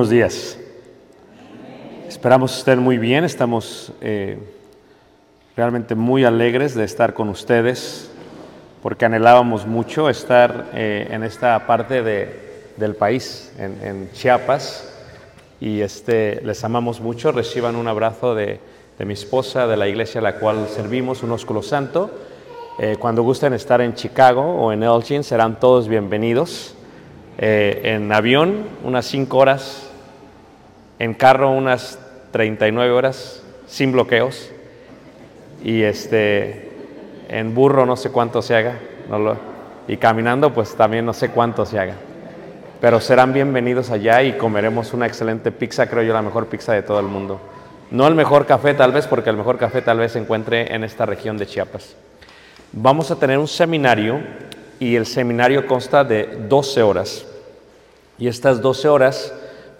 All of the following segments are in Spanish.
buenos días. Esperamos estén muy bien. Estamos eh, realmente muy alegres de estar con ustedes porque anhelábamos mucho estar eh, en esta parte de- del país, en, en Chiapas. Y este, les amamos mucho. Reciban un abrazo de, de mi esposa, de la iglesia a la cual servimos, un ósculo santo. Eh, cuando gusten estar en Chicago o en Elgin, serán todos bienvenidos. Eh, en avión, unas 5 horas. En carro, unas 39 horas, sin bloqueos. Y este, en burro, no sé cuánto se haga. y caminando, pues también no sé cuánto se haga. Pero serán bienvenidos allá y comeremos una excelente pizza, creo yo, la mejor pizza de todo el mundo. No el mejor café tal vez, porque el mejor café tal vez se encuentre en esta región de Chiapas. Vamos a tener un seminario y el seminario consta de 12 horas. Y estas 12 horas,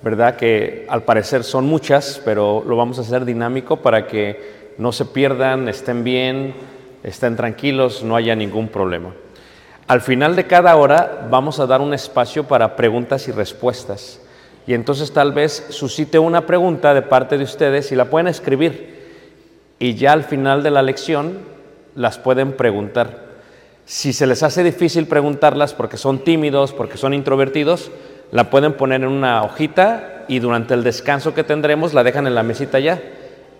¿verdad? Que al parecer son muchas, pero lo vamos a hacer dinámico para que no se pierdan, estén bien, estén tranquilos, no haya ningún problema. Al final de cada hora vamos a dar un espacio para preguntas y respuestas. Y entonces tal vez suscite una pregunta de parte de ustedes y la pueden escribir. Y ya al final de la lección las pueden preguntar. Si se les hace difícil preguntarlas porque son tímidos, porque son introvertidos, la pueden poner en una hojita y durante el descanso que tendremos la dejan en la mesita ya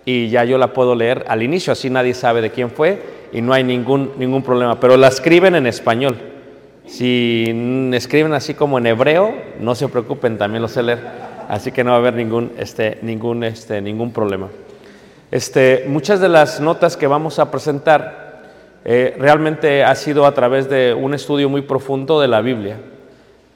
y ya yo la puedo leer al inicio, así nadie sabe de quién fue y no hay ningún, ningún problema, pero la escriben en español. Si escriben así como en hebreo, no se preocupen, también lo sé leer, así que no va a haber ningún, este, ningún, este, ningún problema. Este, muchas de las notas que vamos a presentar eh, realmente ha sido a través de un estudio muy profundo de la Biblia.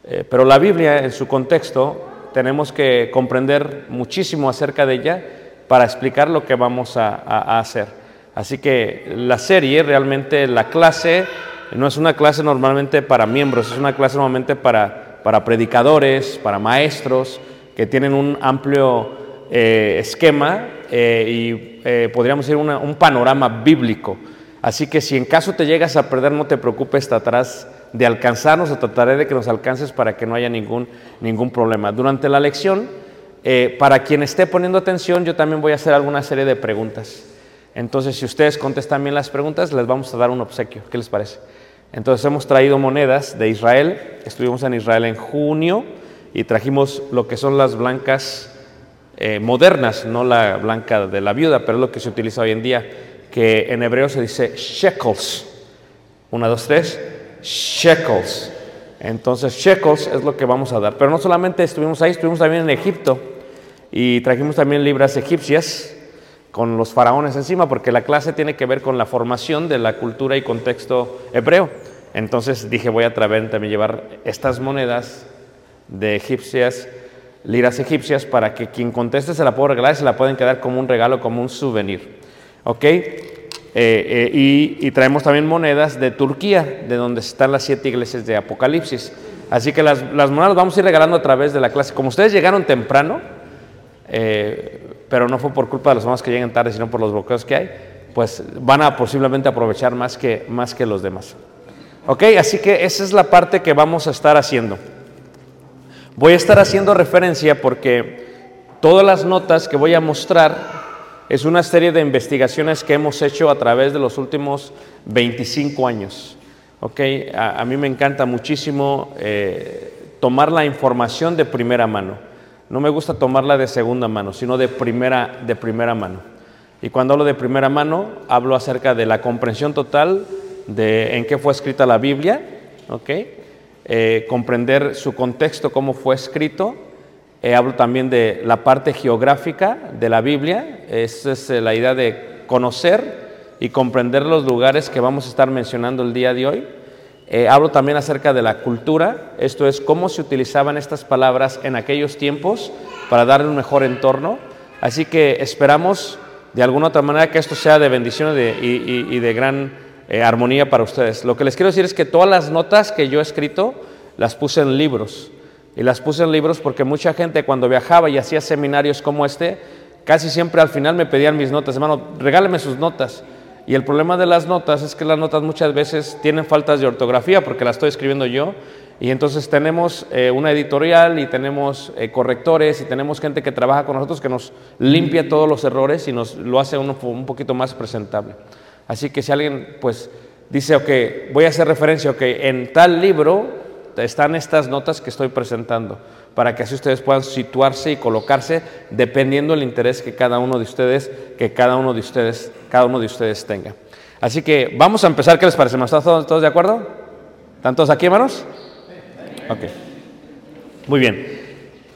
Eh, pero la Biblia, en su contexto, tenemos que comprender muchísimo acerca de ella para explicar lo que vamos a, hacer. Así que la serie, realmente la clase, no es una clase normalmente para miembros, es una clase normalmente para, para predicadores, para maestros, que tienen un amplio eh, esquema eh, y podríamos decir un panorama bíblico. Así que si en caso te llegas a perder, no te preocupes, tratarás de alcanzarnos o trataré de que nos alcances para que no haya ningún, ningún problema. Durante la lección, eh, para quien esté poniendo atención, yo también voy a hacer alguna serie de preguntas. Entonces, si ustedes contestan bien las preguntas, les vamos a dar un obsequio. ¿Qué les parece? Entonces, hemos traído monedas de Israel. Estuvimos en Israel en junio y trajimos lo que son las blancas eh, modernas, no la blanca de la viuda, pero es lo que se utiliza hoy en día, que en hebreo se dice shekels. Una, dos, tres, shekels. Entonces, shekels es lo que vamos a dar. Pero no solamente estuvimos ahí, estuvimos también en Egipto y trajimos también libras egipcias con los faraones encima, porque la clase tiene que ver con la formación de la cultura y contexto hebreo. Entonces dije, voy a traer también llevar estas monedas de egipcias, liras egipcias, para que quien conteste se la pueda regalar y se la pueden quedar como un regalo, como un souvenir. ¿Ok? Eh, eh, y, traemos también monedas de Turquía, de donde están las siete iglesias de Apocalipsis. Así que las, monedas las vamos a ir regalando a través de la clase. Como ustedes llegaron temprano, eh, pero no fue por culpa de los demás que lleguen tarde, sino por los bloqueos que hay, pues van a posiblemente aprovechar más que, más que los demás. Ok, así que esa es la parte que vamos a estar haciendo. Voy a estar haciendo referencia porque todas las notas que voy a mostrar es una serie de investigaciones que hemos hecho a través de los últimos 25 años. Ok, a, mí me encanta muchísimo eh, tomar la información de primera mano. No me gusta tomarla de segunda mano, sino de primera, de primera mano. Y cuando hablo de primera mano, hablo acerca de la comprensión total de en qué fue escrita la Biblia, ¿ok? Eh, comprender su contexto, cómo fue escrito. Eh, hablo también de la parte geográfica de la Biblia. Esa es eh, la idea de conocer y comprender los lugares que vamos a estar mencionando el día de hoy. Eh, hablo también acerca de la cultura, esto es cómo se utilizaban estas palabras en aquellos tiempos para darle un mejor entorno. Así que esperamos de alguna otra manera que esto sea de bendición de, y- y- y de gran eh, armonía para ustedes. Lo que les quiero decir es que todas las notas que yo he escrito las puse en libros. Y las puse en libros porque mucha gente cuando viajaba y hacía seminarios como este, casi siempre al final me pedían mis notas, hermano, regáleme sus notas. Y el problema de las notas es que las notas muchas veces tienen faltas de ortografía porque las estoy escribiendo yo. Y entonces tenemos eh, una editorial y tenemos eh, correctores y tenemos gente que trabaja con nosotros que nos limpia todos los errores y nos lo hace uno un poquito más presentable. Así que si alguien pues dice, ok, voy a hacer referencia, ok, en tal libro están estas notas que estoy presentando, para que así ustedes puedan situarse y colocarse dependiendo del interés que cada uno de ustedes, que cada uno de ustedes, cada uno de ustedes tenga. Así que vamos a empezar, ¿qué les parece? ¿Están todos, de acuerdo? ¿Están todos aquí, hermanos? Ok. Muy bien.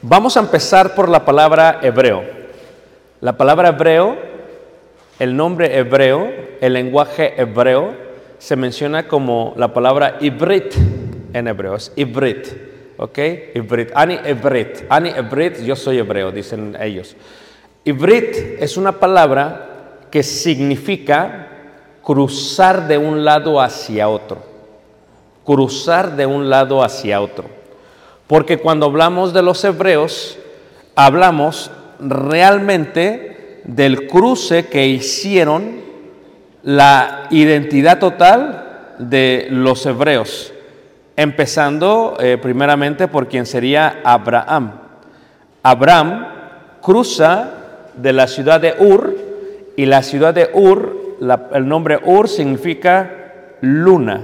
Vamos a empezar por la palabra hebreo. La palabra hebreo, el nombre hebreo, el lenguaje hebreo, se menciona como la palabra ibrit en hebreo, es ibrit, ¿ok? Ibrit, ani ibrit, ani ibrit, yo soy hebreo, dicen ellos. Ibrit es una palabra que significa cruzar de un lado hacia otro, cruzar de un lado hacia otro. Porque cuando hablamos de los hebreos, hablamos realmente del cruce que hicieron la identidad total de los hebreos, empezando eh, primeramente por quien sería Abraham. Abraham cruza de la ciudad de Ur y la ciudad de Ur, el nombre Ur significa luna,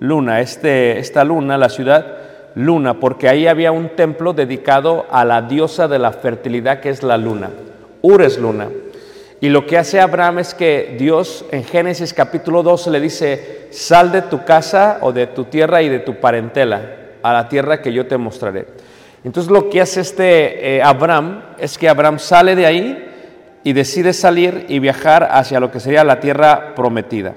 luna, este, esta luna, la ciudad luna, porque ahí había un templo dedicado a la diosa de la fertilidad que es la luna. Ur es luna. Y lo que hace Abraham es que Dios en Génesis capítulo 12 le dice, sal de tu casa o de tu tierra y de tu parentela a la tierra que yo te mostraré. Entonces lo que hace este eh, Abraham es que Abraham sale de ahí y decide salir y viajar hacia lo que sería la tierra prometida.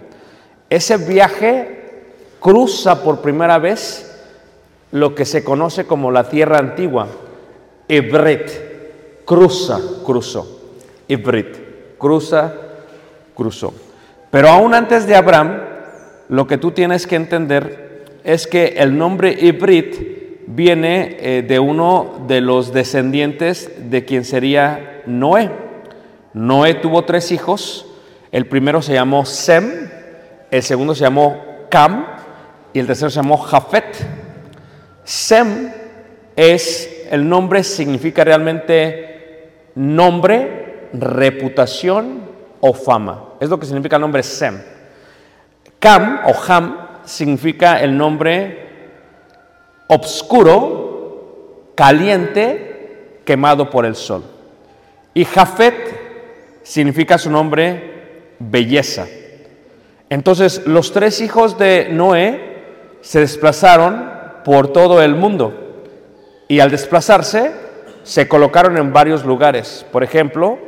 Ese viaje cruza por primera vez lo que se conoce como la tierra antigua, Ibrit, cruza, cruzó, Ibrit, cruza, cruzó. Pero aún antes de Abraham, lo que tú tienes que entender es que el nombre Ibrit viene eh, de uno de los descendientes de quien sería Noé. Noé tuvo tres hijos, el primero se llamó Sem, el segundo se llamó Cam y el tercero se llamó Jafet. Sem es, el nombre significa realmente nombre, reputación o fama. Es lo que significa el nombre Sem. Cam o Ham significa el nombre obscuro, caliente, quemado por el sol. Y Jafet significa su nombre belleza. Entonces los tres hijos de Noé se desplazaron por todo el mundo. Y al desplazarse, se colocaron en varios lugares. Por ejemplo,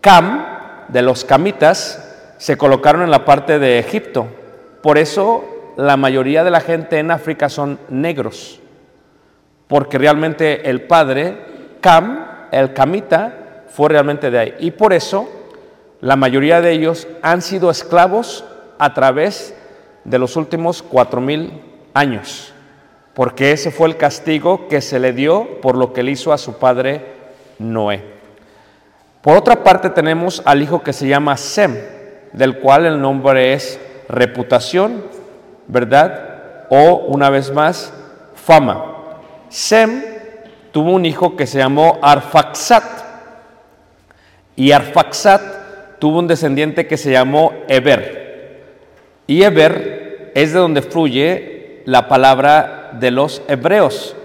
Cam, de los camitas, se colocaron en la parte de Egipto. Por eso la mayoría de la gente en África son negros. Porque realmente el padre, Cam, el camita, fue realmente de ahí. Y por eso la mayoría de ellos han sido esclavos a través de los últimos cuatro mil años, porque ese fue el castigo que se le dio por lo que le hizo a su padre Noé. Por otra parte tenemos al hijo que se llama Sem, del cual el nombre es reputación, ¿verdad? O una vez más, fama. Sem tuvo un hijo que se llamó Arfaxat, y Arfaxat tuvo un descendiente que se llamó Eber. Y Eber es de donde fluye la palabra de los hebreos.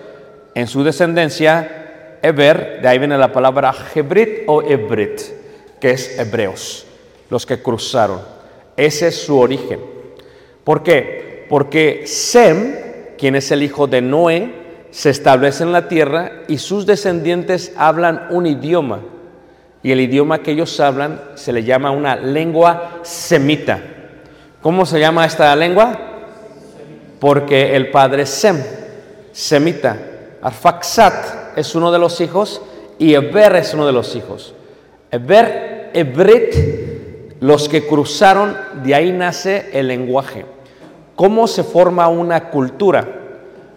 En su descendencia, Eber, de ahí viene la palabra Hebrit o Ebrit, que es hebreos, los que cruzaron. Ese es su origen. ¿Por qué? Porque Sem, quien es el hijo de Noé, se establece en la tierra y sus descendientes hablan un idioma. Y el idioma que ellos hablan se le llama una lengua semita. ¿Cómo se llama esta lengua? Porque el padre Sem, semita. Arfaxat es uno de los hijos y Eber es uno de los hijos. Eber, Ebrit, los que cruzaron, de ahí nace el lenguaje. ¿Cómo se forma una cultura?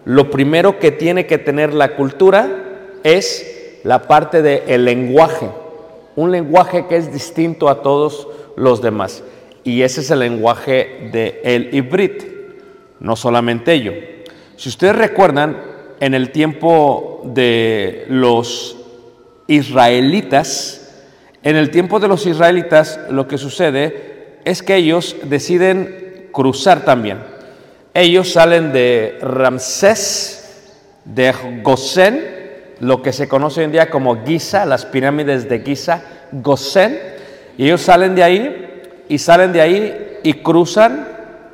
Lo primero que tiene que tener la cultura es la parte del lenguaje. Un lenguaje que es distinto a todos los demás. Y ese es el lenguaje del el hibrid, no solamente ello. Si ustedes recuerdan, en el tiempo de los israelitas, en el tiempo de los israelitas lo que sucede es que ellos deciden cruzar también. Ellos salen de Ramsés, de Gosén, lo que se conoce hoy en día como Giza, las pirámides de Giza, Gosén, y ellos salen de ahí y salen de ahí y cruzan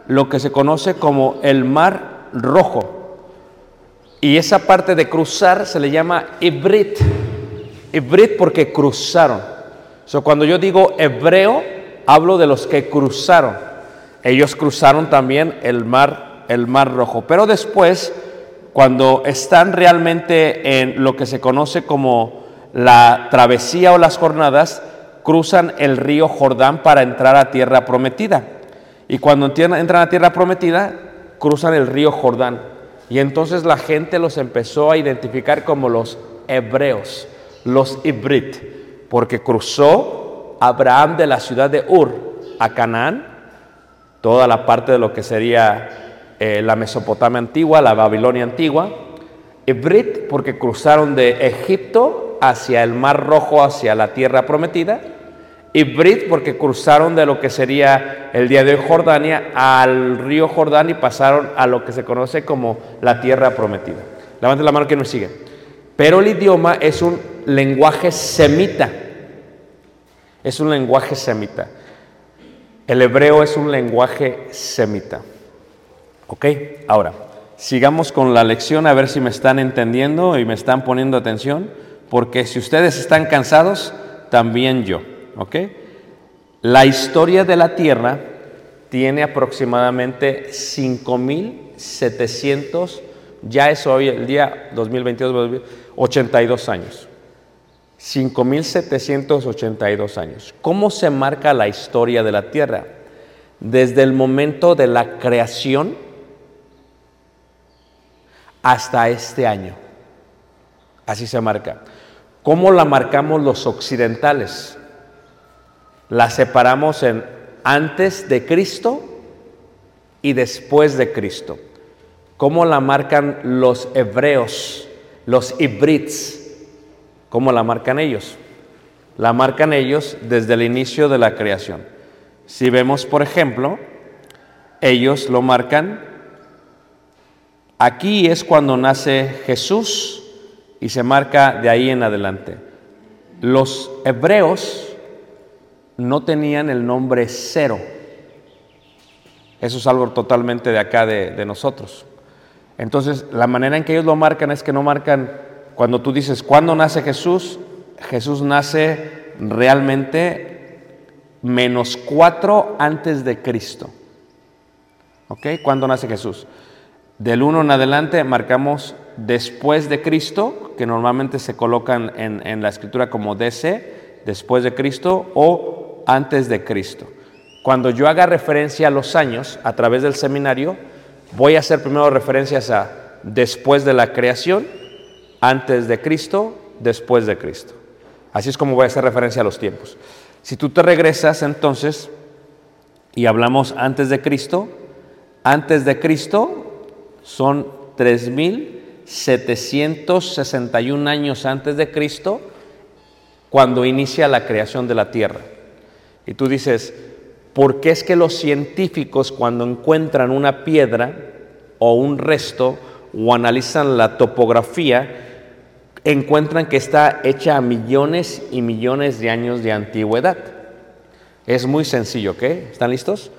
lo que se conoce como el Mar Rojo. Y esa parte de cruzar se le llama Ibrit. Ibrit porque cruzaron. So, cuando yo digo hebreo, hablo de los que cruzaron. Ellos cruzaron también el mar, el mar rojo. Pero después, cuando están realmente en lo que se conoce como la travesía o las jornadas, cruzan el río Jordán para entrar a tierra prometida. Y cuando entran a tierra prometida, cruzan el río Jordán. Y entonces la gente los empezó a identificar como los hebreos, los ibrit, porque cruzó Abraham de la ciudad de Ur a Canaán, toda la parte de lo que sería eh, la Mesopotamia antigua, la Babilonia antigua. Ibrit porque cruzaron de Egipto hacia el Mar Rojo, hacia la tierra prometida. Ibrit porque cruzaron de lo que sería el día de hoy Jordania al río Jordán y pasaron a lo que se conoce como la tierra prometida. Levanten la mano que nos sigue. Pero el idioma es un lenguaje semita. Es un lenguaje semita. El hebreo es un lenguaje semita. ¿Ok? Ahora, sigamos con la lección a ver si me están entendiendo y me están poniendo atención, porque si ustedes están cansados, también yo. ¿Ok? La historia de la Tierra tiene aproximadamente 5.700, ya es hoy el día 2022, 82 años. 5.782 años. ¿Cómo se marca la historia de la Tierra? Desde el momento de la creación hasta este año. Así se marca. ¿Cómo la marcamos los occidentales? La separamos en antes de Cristo y después de Cristo. ¿Cómo la marcan los hebreos, los hibrits? ¿Cómo la marcan ellos? La marcan ellos desde el inicio de la creación. Si vemos, por ejemplo, ellos lo marcan, aquí es cuando nace Jesús y se marca de ahí en adelante. Los hebreos no tenían el nombre cero. Eso es algo totalmente de acá de, nosotros. Entonces, la manera en que ellos lo marcan es que no marcan, cuando tú dices, ¿cuándo nace Jesús? Jesús nace realmente menos cuatro antes de Cristo. ¿Ok? ¿Cuándo nace Jesús? Del 1 en adelante marcamos después de Cristo, que normalmente se colocan en, en la escritura como DC, después de Cristo o antes de Cristo. Cuando yo haga referencia a los años a través del seminario, voy a hacer primero referencias a después de la creación, antes de Cristo, después de Cristo. Así es como voy a hacer referencia a los tiempos. Si tú te regresas entonces y hablamos antes de Cristo, antes de Cristo son 3761 años antes de Cristo cuando inicia la creación de la tierra. Y tú dices, ¿por qué es que los científicos cuando encuentran una piedra o un resto o analizan la topografía, encuentran que está hecha a millones y millones de años de antigüedad? Es muy sencillo, ¿ok? ¿Están listos?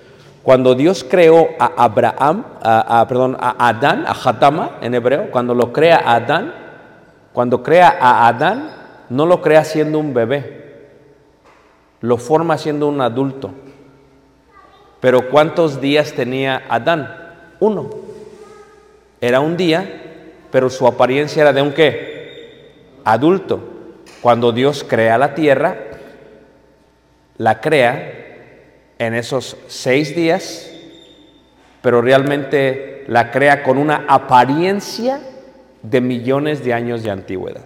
Cuando Dios creó a Abraham, a, perdón, a Adán, a Hatama en hebreo, cuando lo crea a Adán, cuando crea a Adán, no lo crea siendo un bebé, lo forma siendo un adulto. Pero ¿cuántos días tenía Adán? Uno. Era un día, pero su apariencia era de un qué? Adulto. Cuando Dios crea la tierra, la crea en esos seis días, pero realmente la crea con una apariencia de millones de años de antigüedad.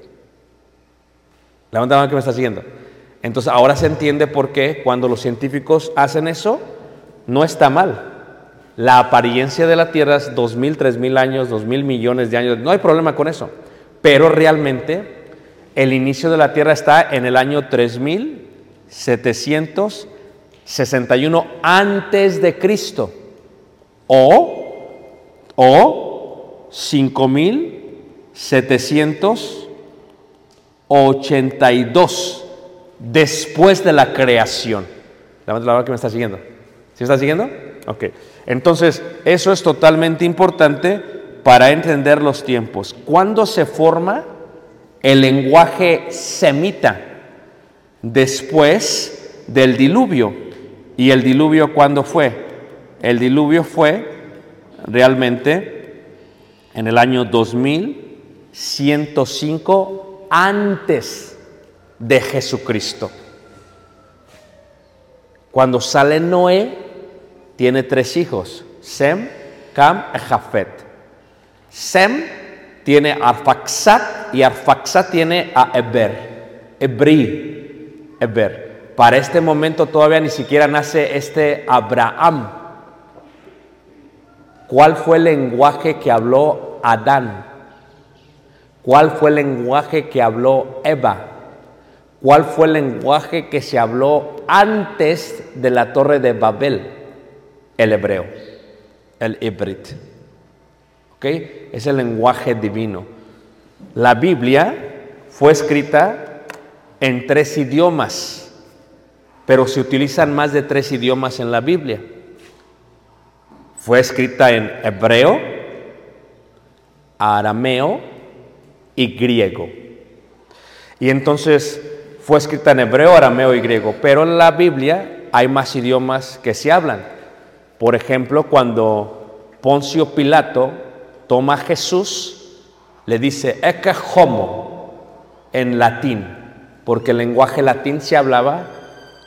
Levanta la mano que me está siguiendo. Entonces ahora se entiende por qué cuando los científicos hacen eso, no está mal. La apariencia de la Tierra es dos mil, tres mil años, dos mil millones de años, no hay problema con eso. Pero realmente el inicio de la Tierra está en el año 3700 61 antes de Cristo o, o 5782 después de la creación. Levanta la mano que me está siguiendo. ¿Sí me está siguiendo? Ok. Entonces, eso es totalmente importante para entender los tiempos. ¿Cuándo se forma el lenguaje semita? Después del diluvio. ¿Y el diluvio cuándo fue? El diluvio fue realmente en el año 2105 antes de Jesucristo. Cuando sale Noé, tiene tres hijos, Sem, Cam y Jafet. Sem tiene Arfaxat y Arfaxat tiene a Eber, Ebri, Eber. Para este momento todavía ni siquiera nace este Abraham. ¿Cuál fue el lenguaje que habló Adán? ¿Cuál fue el lenguaje que habló Eva? ¿Cuál fue el lenguaje que se habló antes de la torre de Babel? El hebreo, el hibrit. ¿Ok? Es el lenguaje divino. La Biblia fue escrita en tres idiomas pero se utilizan más de tres idiomas en la Biblia. Fue escrita en hebreo, arameo y griego. Y entonces fue escrita en hebreo, arameo y griego, pero en la Biblia hay más idiomas que se hablan. Por ejemplo, cuando Poncio Pilato toma a Jesús, le dice ecce homo en latín, porque el lenguaje latín se hablaba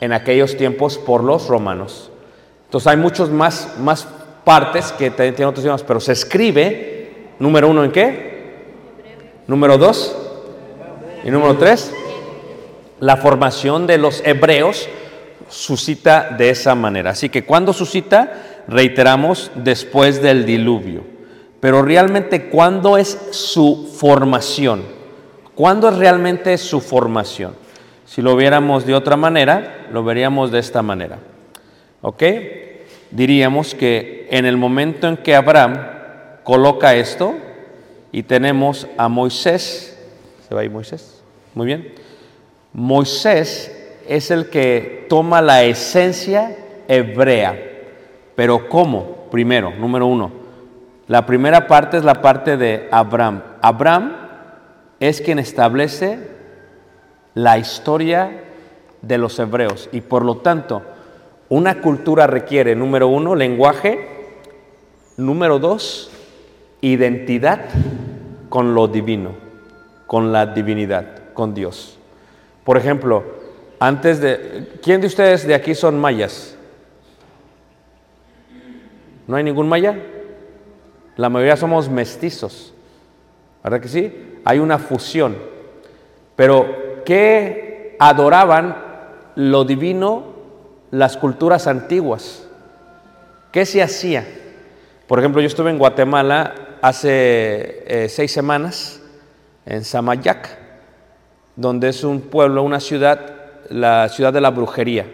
en aquellos tiempos por los romanos. Entonces hay muchos más, más partes que tienen otros idiomas, pero se escribe, número uno, ¿en qué? Número dos. Y número tres, la formación de los hebreos suscita de esa manera. Así que cuando suscita, reiteramos, después del diluvio. Pero realmente, ¿cuándo es su formación? ¿Cuándo es realmente su formación? Si lo viéramos de otra manera, lo veríamos de esta manera. ¿Ok? Diríamos que en el momento en que Abraham coloca esto y tenemos a Moisés, ¿se va ahí Moisés? Muy bien. Moisés es el que toma la esencia hebrea. Pero ¿cómo? Primero, número uno, La primera parte es la parte de Abraham. Abraham es quien establece la historia de los hebreos y por lo tanto una cultura requiere, número uno, lenguaje, número dos, identidad con lo divino, con la divinidad, con Dios. Por ejemplo, antes de... ¿Quién de ustedes de aquí son mayas? ¿No hay ningún maya? La mayoría somos mestizos. ¿Verdad que sí? Hay una fusión. Pero, ¿qué adoraban lo divino las culturas antiguas? ¿Qué se hacía? Por ejemplo, yo estuve en Guatemala hace eh, seis semanas, en Samayac, donde es un pueblo, una ciudad, la ciudad de la brujería,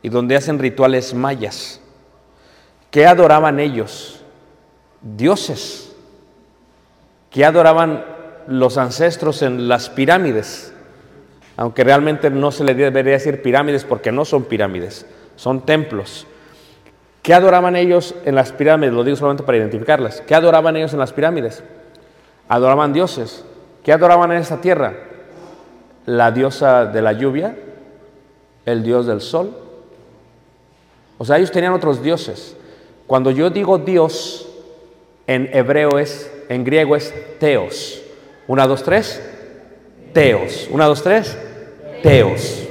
y donde hacen rituales mayas. ¿Qué adoraban ellos? Dioses. ¿Qué adoraban los ancestros en las pirámides? Aunque realmente no se le debería decir pirámides porque no son pirámides, son templos. ¿Qué adoraban ellos en las pirámides? Lo digo solamente para identificarlas. ¿Qué adoraban ellos en las pirámides? Adoraban dioses. ¿Qué adoraban en esta tierra? La diosa de la lluvia, el dios del sol. O sea, ellos tenían otros dioses. Cuando yo digo Dios, en hebreo es, en griego es teos. Una, dos, tres. Teos. Una, dos, tres. Teos.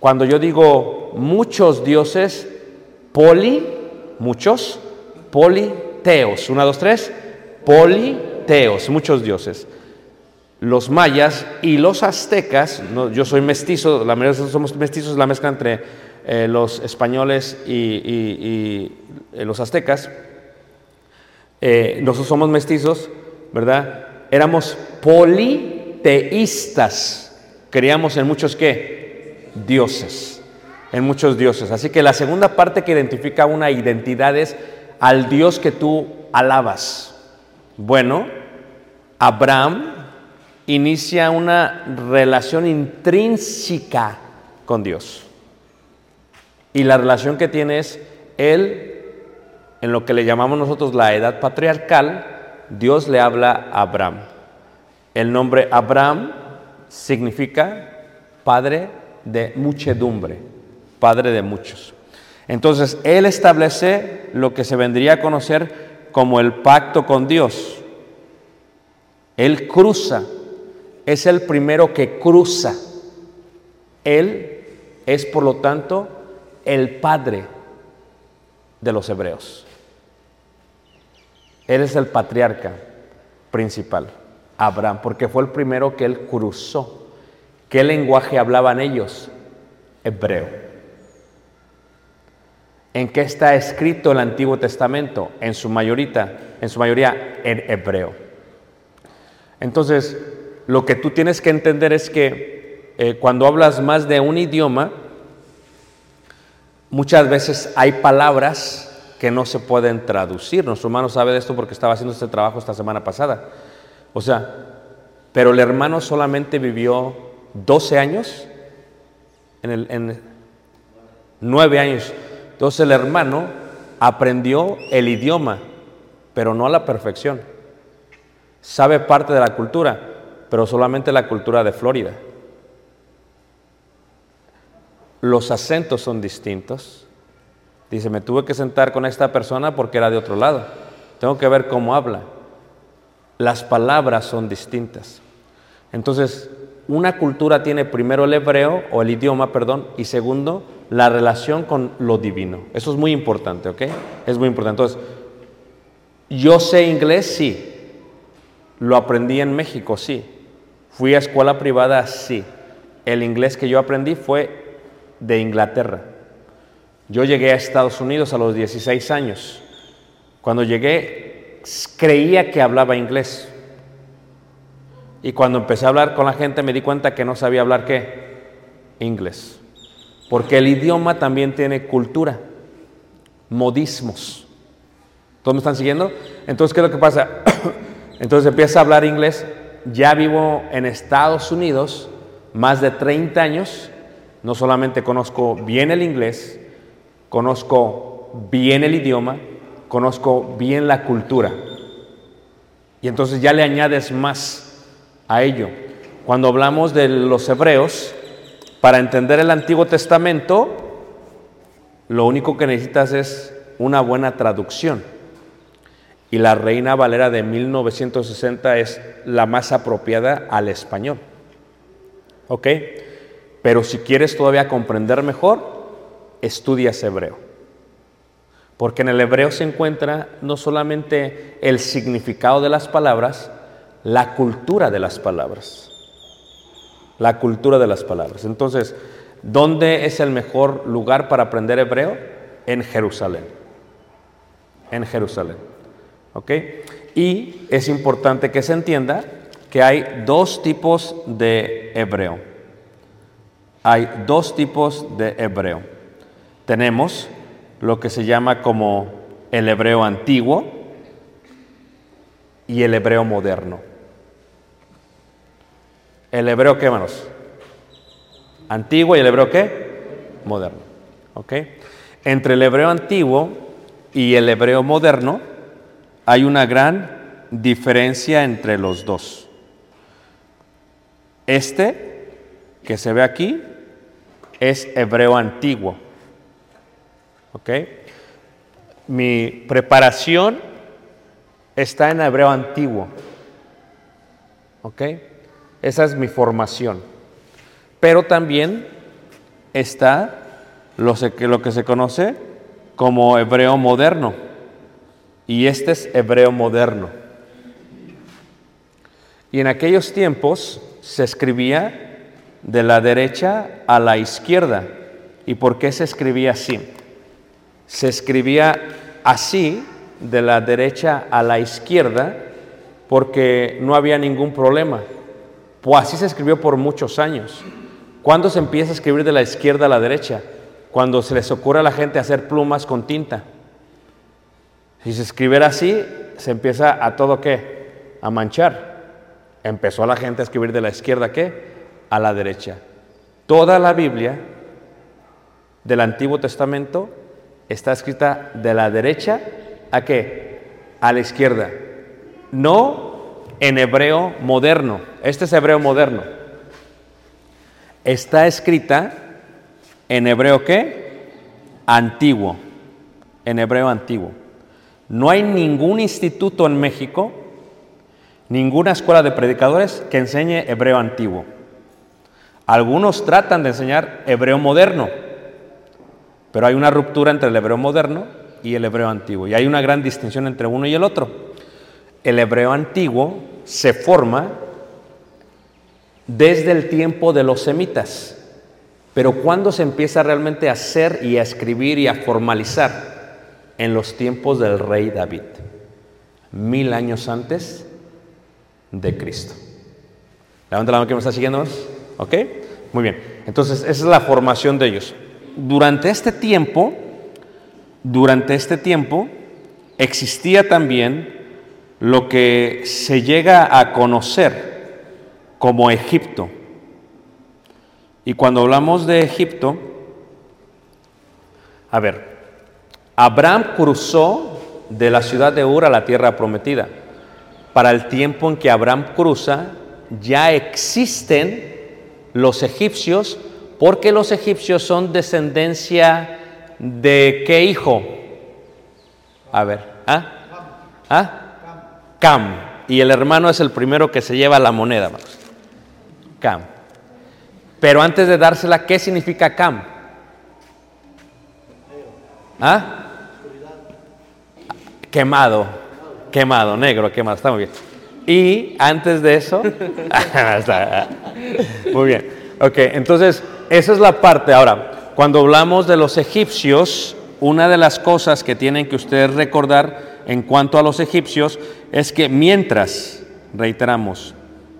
Cuando yo digo muchos dioses, poli, muchos, politeos. Una, dos, tres. Politeos, muchos dioses. Los mayas y los aztecas, yo soy mestizo, la mayoría somos mestizos, la mezcla entre eh, los españoles y eh, los aztecas, eh, nosotros somos mestizos, ¿verdad? Éramos politeístas, creíamos en muchos qué? Dioses, en muchos dioses. Así que la segunda parte que identifica una identidad es al Dios que tú alabas. Bueno, Abraham inicia una relación intrínseca con Dios. Y la relación que tiene es él, en lo que le llamamos nosotros la edad patriarcal, Dios le habla a Abraham. El nombre Abraham significa padre de muchedumbre, padre de muchos. Entonces, él establece lo que se vendría a conocer como el pacto con Dios. Él cruza, es el primero que cruza. Él es, por lo tanto, el padre de los hebreos. Él es el patriarca principal, Abraham, porque fue el primero que él cruzó. ¿Qué lenguaje hablaban ellos? Hebreo. ¿En qué está escrito el Antiguo Testamento? En su mayoría, en su mayoría en hebreo. Entonces, lo que tú tienes que entender es que eh, cuando hablas más de un idioma, muchas veces hay palabras que no se pueden traducir. Nuestro hermano sabe de esto porque estaba haciendo este trabajo esta semana pasada. O sea, pero el hermano solamente vivió 12 años, en, el, en 9 años. Entonces el hermano aprendió el idioma, pero no a la perfección. Sabe parte de la cultura, pero solamente la cultura de Florida. Los acentos son distintos. Dice, me tuve que sentar con esta persona porque era de otro lado. Tengo que ver cómo habla. Las palabras son distintas. Entonces, una cultura tiene primero el hebreo o el idioma, perdón, y segundo, la relación con lo divino. Eso es muy importante, ¿ok? Es muy importante. Entonces, yo sé inglés, sí. Lo aprendí en México, sí. Fui a escuela privada, sí. El inglés que yo aprendí fue de Inglaterra. Yo llegué a Estados Unidos a los 16 años. Cuando llegué, creía que hablaba inglés. Y cuando empecé a hablar con la gente me di cuenta que no sabía hablar qué? Inglés. Porque el idioma también tiene cultura, modismos. ¿Todos me están siguiendo? Entonces, ¿qué es lo que pasa? Entonces empieza a hablar inglés. Ya vivo en Estados Unidos más de 30 años. No solamente conozco bien el inglés, conozco bien el idioma, conozco bien la cultura. Y entonces ya le añades más a ello. Cuando hablamos de los hebreos, para entender el Antiguo Testamento, lo único que necesitas es una buena traducción. Y la Reina Valera de 1960 es la más apropiada al español. ¿Ok? Pero si quieres todavía comprender mejor, estudias hebreo. Porque en el hebreo se encuentra no solamente el significado de las palabras, la cultura de las palabras. La cultura de las palabras. Entonces, ¿dónde es el mejor lugar para aprender hebreo? En Jerusalén. En Jerusalén. ¿Ok? Y es importante que se entienda que hay dos tipos de hebreo. Hay dos tipos de hebreo. Tenemos lo que se llama como el hebreo antiguo y el hebreo moderno. ¿El hebreo qué, hermanos? Antiguo y el hebreo qué? Moderno. ¿Ok? Entre el hebreo antiguo y el hebreo moderno hay una gran diferencia entre los dos. Este que se ve aquí es hebreo antiguo. ¿Ok? Mi preparación está en hebreo antiguo. ¿Ok? Esa es mi formación. Pero también está lo, que se conoce como hebreo moderno. Y este es hebreo moderno. Y en aquellos tiempos se escribía de la derecha a la izquierda. ¿Y por qué se escribía así? Se escribía así de la derecha a la izquierda porque no había ningún problema. Pues así se escribió por muchos años. ¿Cuándo se empieza a escribir de la izquierda a la derecha? Cuando se les ocurre a la gente hacer plumas con tinta. Si se escribiera así, se empieza a todo qué? A manchar. Empezó la gente a escribir de la izquierda qué? A la derecha. Toda la Biblia del Antiguo Testamento está escrita de la derecha a qué? A la izquierda. No en hebreo moderno. Este es hebreo moderno. Está escrita en hebreo qué? Antiguo. En hebreo antiguo. No hay ningún instituto en México, ninguna escuela de predicadores que enseñe hebreo antiguo. Algunos tratan de enseñar hebreo moderno, pero hay una ruptura entre el hebreo moderno y el hebreo antiguo. Y hay una gran distinción entre uno y el otro. El hebreo antiguo se forma desde el tiempo de los semitas, pero ¿cuándo se empieza realmente a hacer y a escribir y a formalizar? En los tiempos del rey David, mil años antes de Cristo. Levanta la mano que me está siguiendo. ¿Ok? Muy bien. Entonces, esa es la formación de ellos. Durante este tiempo, durante este tiempo, existía también lo que se llega a conocer como Egipto. Y cuando hablamos de Egipto, a ver, Abraham cruzó de la ciudad de Ur a la tierra prometida. Para el tiempo en que Abraham cruza, ya existen los egipcios, porque los egipcios son descendencia de qué hijo? A ver, ¿ah? ¿Ah? Cam. Y el hermano es el primero que se lleva la moneda. Vamos. Cam. Pero antes de dársela, ¿qué significa Cam? ¿Ah? Quemado, quemado, negro, quemado, está muy bien. Y antes de eso, muy bien, ok, entonces esa es la parte. Ahora, cuando hablamos de los egipcios, una de las cosas que tienen que ustedes recordar en cuanto a los egipcios es que mientras, reiteramos,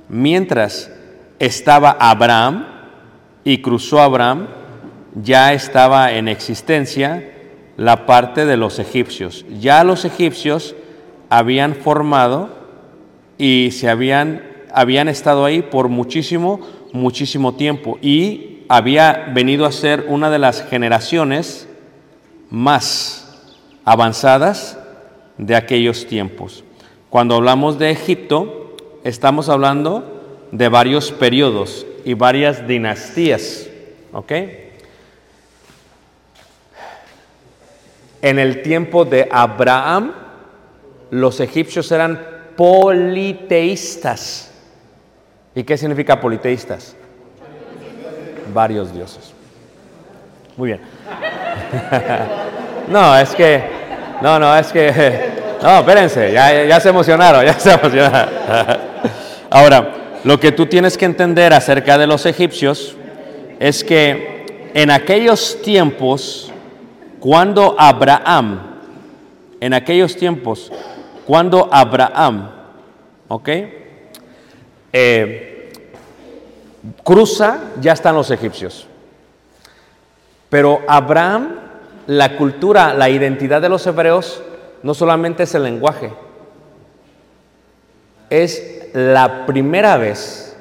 mientras estaba Abraham y cruzó Abraham, ya estaba en existencia la parte de los egipcios. Ya los egipcios habían formado y se habían, habían estado ahí por muchísimo, muchísimo tiempo y había venido a ser una de las generaciones más avanzadas de aquellos tiempos. Cuando hablamos de Egipto, estamos hablando de varios periodos y varias dinastías. ¿Ok? En el tiempo de Abraham, los egipcios eran politeístas. ¿Y qué significa politeístas? Varios dioses. Muy bien. no, es que, no, no, es que, no, espérense, ya, ya se emocionaron, ya se emocionaron. Ahora, lo que tú tienes que entender acerca de los egipcios es que en aquellos tiempos, cuando Abraham, en aquellos tiempos, cuando Abraham, ¿ok? Eh, cruza, ya están los egipcios. Pero Abraham, la cultura, la identidad de los hebreos, no solamente es el lenguaje, es la primera vez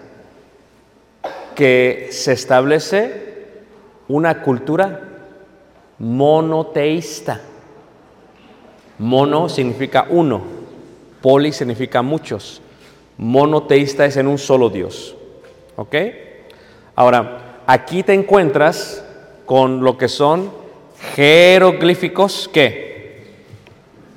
que se establece una cultura monoteísta. Mono significa uno, poli significa muchos, monoteísta es en un solo Dios. ¿Ok? Ahora, aquí te encuentras con lo que son jeroglíficos, ¿qué?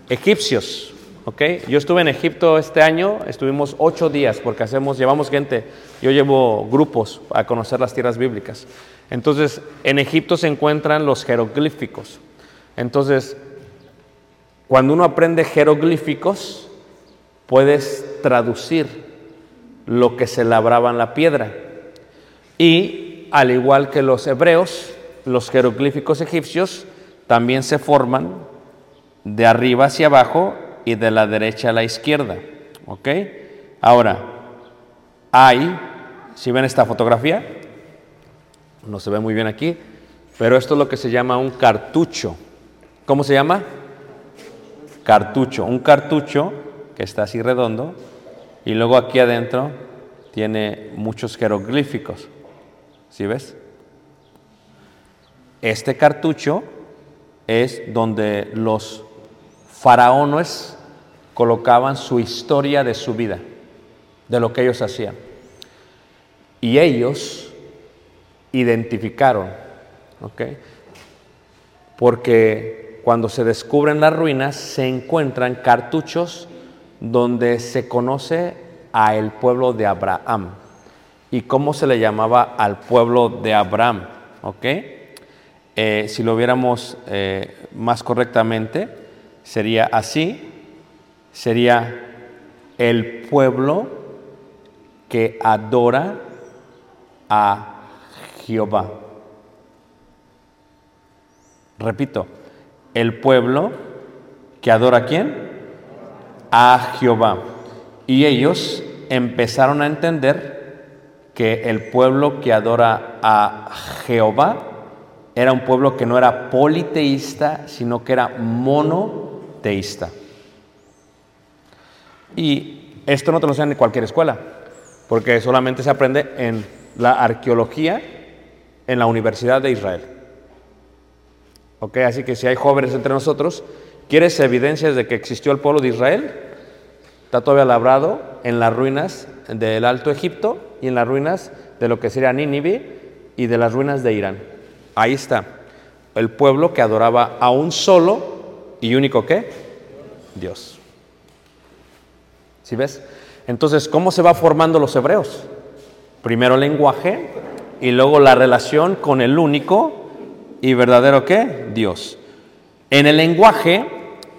Egipcios. ¿Ok? Yo estuve en Egipto este año, estuvimos ocho días porque hacemos, llevamos gente, yo llevo grupos a conocer las tierras bíblicas. Entonces, en Egipto se encuentran los jeroglíficos. Entonces, cuando uno aprende jeroglíficos, puedes traducir lo que se labraba en la piedra. Y al igual que los hebreos, los jeroglíficos egipcios también se forman de arriba hacia abajo y de la derecha a la izquierda. ¿Ok? Ahora, hay, si ven esta fotografía, no se ve muy bien aquí, pero esto es lo que se llama un cartucho. ¿Cómo se llama? Cartucho. Un cartucho que está así redondo y luego aquí adentro tiene muchos jeroglíficos. ¿Sí ves? Este cartucho es donde los faraones colocaban su historia de su vida, de lo que ellos hacían. Y ellos identificaron, ¿ok? Porque cuando se descubren las ruinas se encuentran cartuchos donde se conoce a el pueblo de Abraham. ¿Y cómo se le llamaba al pueblo de Abraham? ¿Ok? Eh, si lo viéramos eh, más correctamente, sería así, sería el pueblo que adora a Jehová. Repito, el pueblo que adora a quién? A Jehová. Y ellos empezaron a entender que el pueblo que adora a Jehová era un pueblo que no era politeísta, sino que era monoteísta. Y esto no te lo enseñan en cualquier escuela, porque solamente se aprende en la arqueología en la Universidad de Israel. ¿Ok? Así que si hay jóvenes entre nosotros, ¿quieres evidencias de que existió el pueblo de Israel? Está todavía labrado en las ruinas del Alto Egipto y en las ruinas de lo que sería Nínive y de las ruinas de Irán. Ahí está. El pueblo que adoraba a un solo y único qué? Dios. ¿Sí ves? Entonces, ¿cómo se va formando los hebreos? Primero lenguaje y luego la relación con el único y verdadero qué? Dios. En el lenguaje,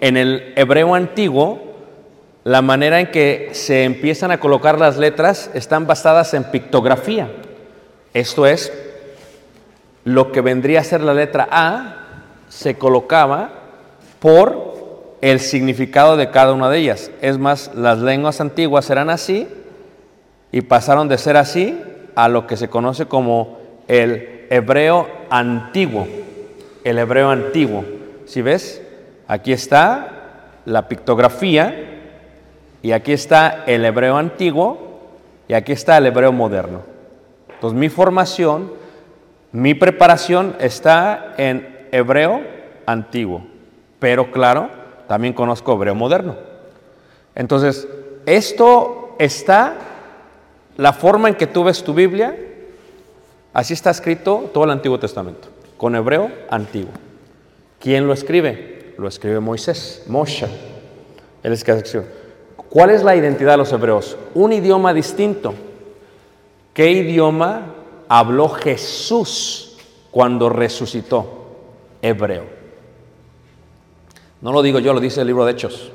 en el hebreo antiguo, la manera en que se empiezan a colocar las letras están basadas en pictografía. Esto es, lo que vendría a ser la letra A se colocaba por el significado de cada una de ellas. Es más, las lenguas antiguas eran así y pasaron de ser así a lo que se conoce como el hebreo antiguo. El hebreo antiguo. Si ves? Aquí está la pictografía y aquí está el hebreo antiguo y aquí está el hebreo moderno. Entonces mi formación, mi preparación está en hebreo antiguo. Pero claro, también conozco hebreo moderno. Entonces, esto está, la forma en que tú ves tu Biblia, así está escrito todo el Antiguo Testamento, con hebreo antiguo. ¿Quién lo escribe? Lo escribe Moisés, Moshe. Él es que escribe. ¿Cuál es la identidad de los hebreos? Un idioma distinto. ¿Qué idioma habló Jesús cuando resucitó? Hebreo. No lo digo yo, lo dice el libro de Hechos.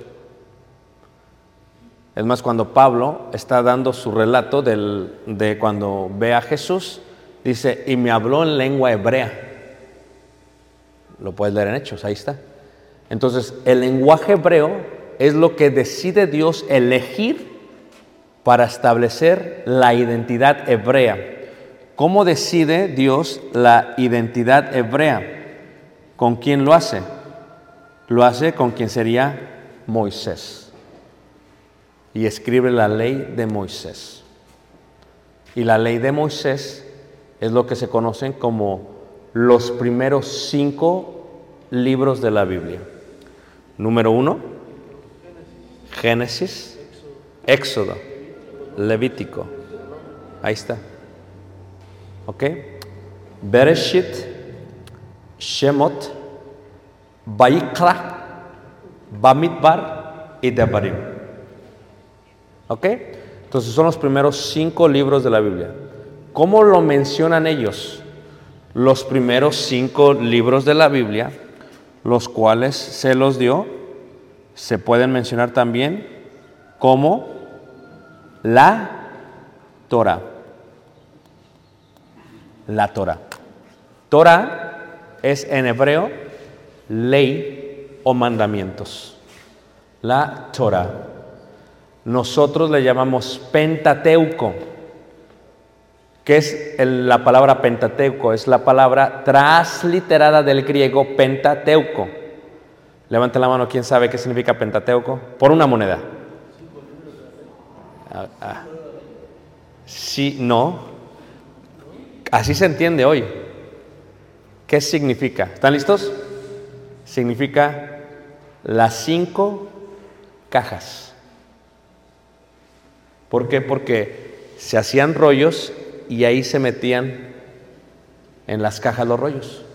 Es más, cuando Pablo está dando su relato del- de cuando ve a Jesús, dice, y me habló en lengua hebrea. Lo puedes leer en Hechos, ahí está. Entonces, el lenguaje hebreo es lo que decide Dios elegir para establecer la identidad hebrea. ¿Cómo decide Dios la identidad hebrea? ¿Con quién lo hace? Lo hace con quien sería Moisés. Y escribe la ley de Moisés. Y la ley de Moisés es lo que se conocen como los primeros cinco libros de la Biblia. Número uno, Génesis, Éxodo, Levítico. Ahí está. ¿Ok? Bereshit, Shemot, Baikra, Bamidbar y Devarim. ¿Ok? Entonces son los primeros cinco libros de la Biblia. ¿Cómo lo mencionan ellos? Los primeros cinco libros de la Biblia, los cuales se los dio, se pueden mencionar también como la Torah. La Torah. Torah es en hebreo ley o mandamientos. La Torah. Nosotros le llamamos Pentateuco. ¿Qué es la palabra Pentateuco? Es la palabra transliterada del griego Pentateuco. Levante la mano, ¿quién sabe qué significa Pentateuco? Por una moneda. Ah, ah. Sí, no. Así se entiende hoy. ¿Qué significa? ¿Están listos? Significa las cinco cajas. ¿Por qué? Porque se hacían rollos y ahí se metían en las cajas los rollos.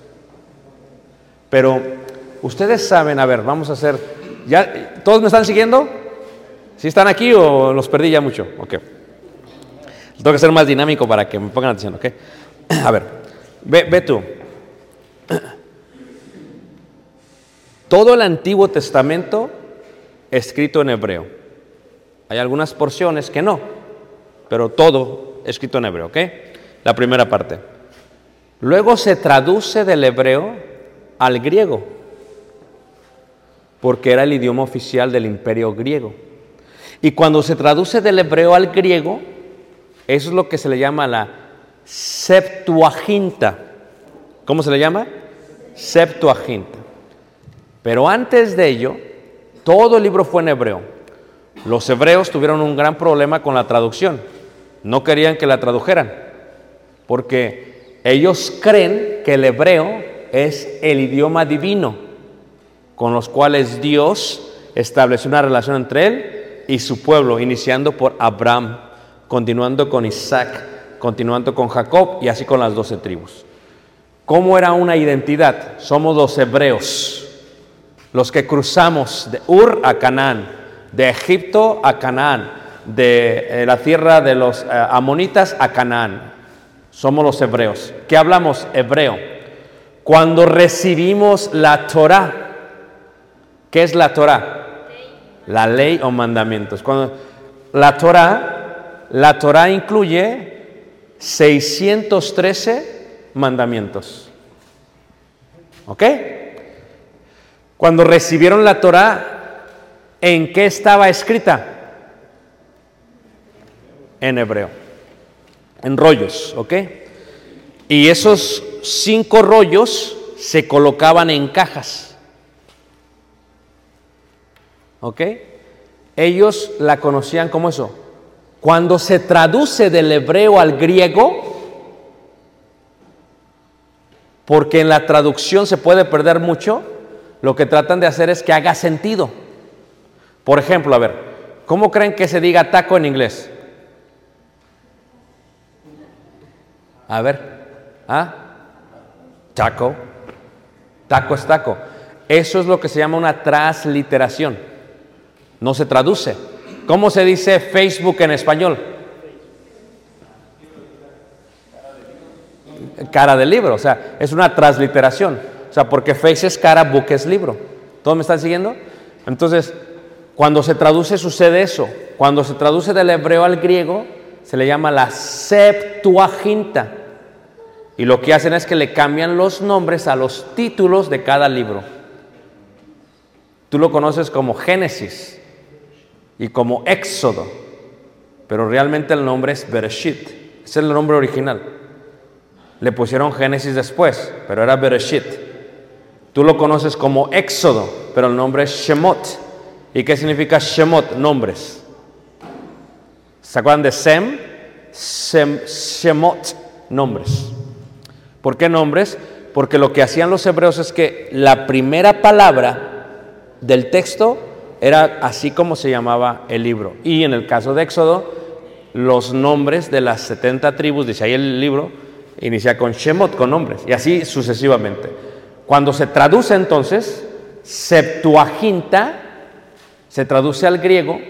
Pero ustedes saben, a ver, vamos a hacer, ¿ya todos me están siguiendo? ¿Sí están aquí o los perdí ya mucho? Ok. Tengo que ser más dinámico para que me pongan atención, ¿ok? A ver, ve, ve tú. Todo el Antiguo Testamento escrito en hebreo. Hay algunas porciones que no, pero todo escrito en hebreo, ¿ok? La primera parte. Luego se traduce del hebreo al griego, porque era el idioma oficial del imperio griego. Y cuando se traduce del hebreo al griego, eso es lo que se le llama la Septuaginta. ¿Cómo se le llama? Septuaginta. Pero antes de ello, todo el libro fue en hebreo. Los hebreos tuvieron un gran problema con la traducción. No querían que la tradujeran, porque ellos creen que el hebreo es el idioma divino, con los cuales Dios estableció una relación entre él y su pueblo, iniciando por Abraham, continuando con Isaac, continuando con Jacob y así con las doce tribus. ¿Cómo era una identidad? Somos los hebreos, los que cruzamos de Ur a Canaán, de Egipto a Canaán, de eh, la tierra de los eh, amonitas a Canaán. Somos los hebreos. ¿Qué hablamos? Hebreo. Cuando recibimos la Torah, ¿qué es la Torah? La ley o mandamientos. Cuando la Torah, la Torah incluye 613 mandamientos. ¿Ok? Cuando recibieron la Torah, ¿en qué estaba escrita? En hebreo. En rollos, ¿ok? Y esos cinco rollos se colocaban en cajas. ¿Ok? Ellos la conocían como eso. Cuando se traduce del hebreo al griego, porque en la traducción se puede perder mucho, lo que tratan de hacer es que haga sentido. Por ejemplo, a ver, ¿cómo creen que se diga taco en inglés? A ver, ¿ah? Taco. Taco es taco. Eso es lo que se llama una transliteración. No se traduce. ¿Cómo se dice Facebook en español? Cara del libro, o sea, es una transliteración. O sea, porque Face es cara, book es libro. ¿Todos me están siguiendo? Entonces, cuando se traduce sucede eso. Cuando se traduce del hebreo al griego, se le llama la Septuaginta. Y lo que hacen es que le cambian los nombres a los títulos de cada libro. Tú lo conoces como Génesis y como Éxodo, pero realmente el nombre es Bereshit. Es el nombre original. Le pusieron Génesis después, pero era Bereshit. Tú lo conoces como Éxodo, pero el nombre es Shemot. ¿Y qué significa Shemot? Nombres. ¿Se acuerdan de Sem? Sem Shemot, nombres. ¿Por qué nombres? Porque lo que hacían los hebreos es que la primera palabra del texto era así como se llamaba el libro. Y en el caso de Éxodo, los nombres de las 70 tribus, dice ahí el libro, inicia con Shemot, con nombres, y así sucesivamente. Cuando se traduce entonces, Septuaginta, se traduce al griego,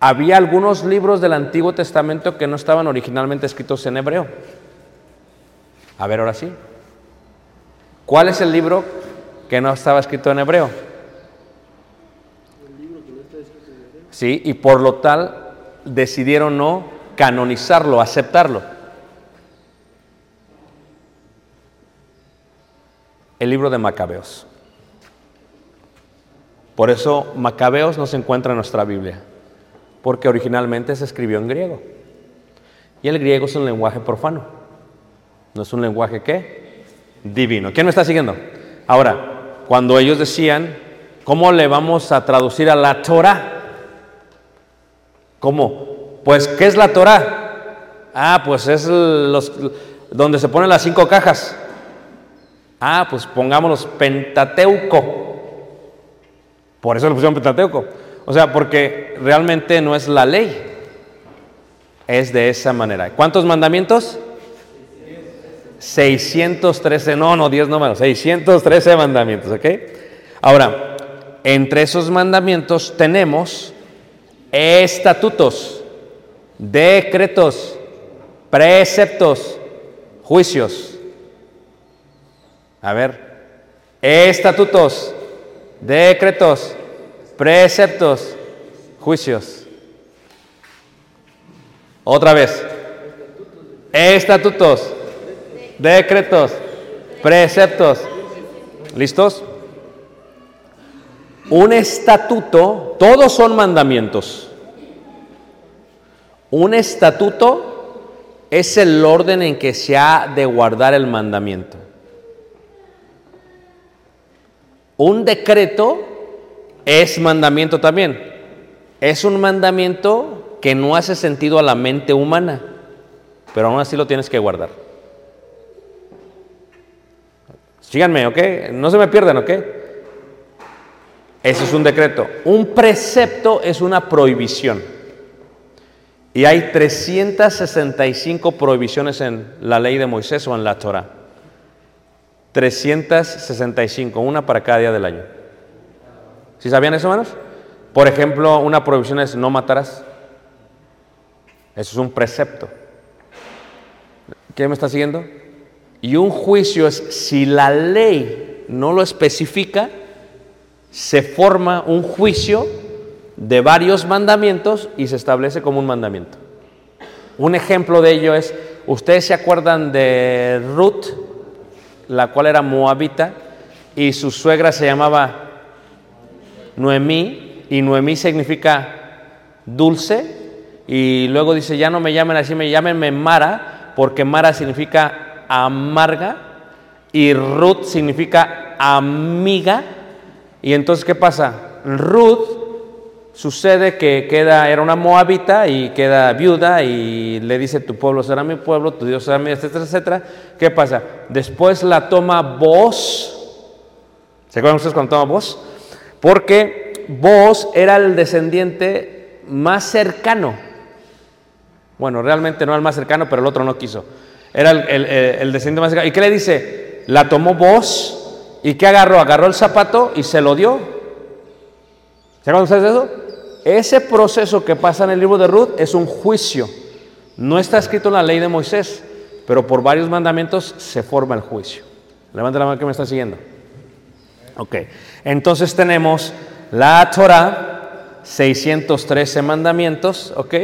había algunos libros del Antiguo Testamento que no estaban originalmente escritos en hebreo. A ver, ahora sí. ¿Cuál es el libro que no estaba escrito en hebreo? Sí, y por lo tal decidieron no canonizarlo, aceptarlo. El libro de Macabeos. Por eso Macabeos no se encuentra en nuestra Biblia, porque originalmente se escribió en griego. Y el griego es un lenguaje profano. No es un lenguaje qué? Divino. ¿Quién me está siguiendo? Ahora, cuando ellos decían, ¿cómo le vamos a traducir a la Torah? ¿Cómo? Pues, ¿qué es la Torah? Ah, pues es los, donde se ponen las cinco cajas. Ah, pues pongámonos Pentateuco. Por eso le pusieron Pentateuco. O sea, porque realmente no es la ley. Es de esa manera. ¿Cuántos mandamientos? 613, no, no, 10 números, 613 mandamientos, ¿ok? Ahora, entre esos mandamientos tenemos estatutos, decretos, preceptos, juicios. A ver, estatutos, decretos, preceptos, juicios. Otra vez, estatutos, decretos, preceptos. ¿Listos? Un estatuto, todos son mandamientos. Un estatuto es el orden en que se ha de guardar el mandamiento. Un decreto es mandamiento también. Es un mandamiento que no hace sentido a la mente humana, pero aún así lo tienes que guardar. Síganme, ¿ok? No se me pierdan, ¿ok? Eso es un decreto. Un precepto es una prohibición. Y hay 365 prohibiciones en la ley de Moisés o en la Torah. 365, una para cada día del año. ¿Sí sabían eso, hermanos? Por ejemplo, una prohibición es no matarás. Eso es un precepto. ¿Quién me está siguiendo? Y un juicio es si la ley no lo especifica, se forma un juicio de varios mandamientos y se establece como un mandamiento. Un ejemplo de ello es, ustedes se acuerdan de Ruth, la cual era moabita, y su suegra se llamaba Noemí, y Noemí significa dulce, y luego dice, ya no me llamen así, me llámenme Mara, porque Mara significa amarga, y Ruth significa amiga, y entonces, ¿qué pasa? Ruth sucede que queda, era una moabita y queda viuda y le dice, tu pueblo será mi pueblo, tu Dios será mi, etcétera, etcétera. ¿Qué pasa? Después la toma vos ¿Se acuerdan ustedes cuando toma Boz? Porque Boz era el descendiente más cercano. Bueno, realmente no era el más cercano, pero el otro no quiso. Era el, descendiente más cercano. ¿Y qué le dice? La tomó Boz y ¿qué agarró? Agarró el zapato y se lo dio. ¿Se acuerdan ustedes de eso? Ese proceso que pasa en el libro de Ruth es un juicio. No está escrito en la ley de Moisés, pero por varios mandamientos se forma el juicio. Levanta la mano que me está siguiendo. Ok, entonces tenemos la Torah, 613 mandamientos, ok,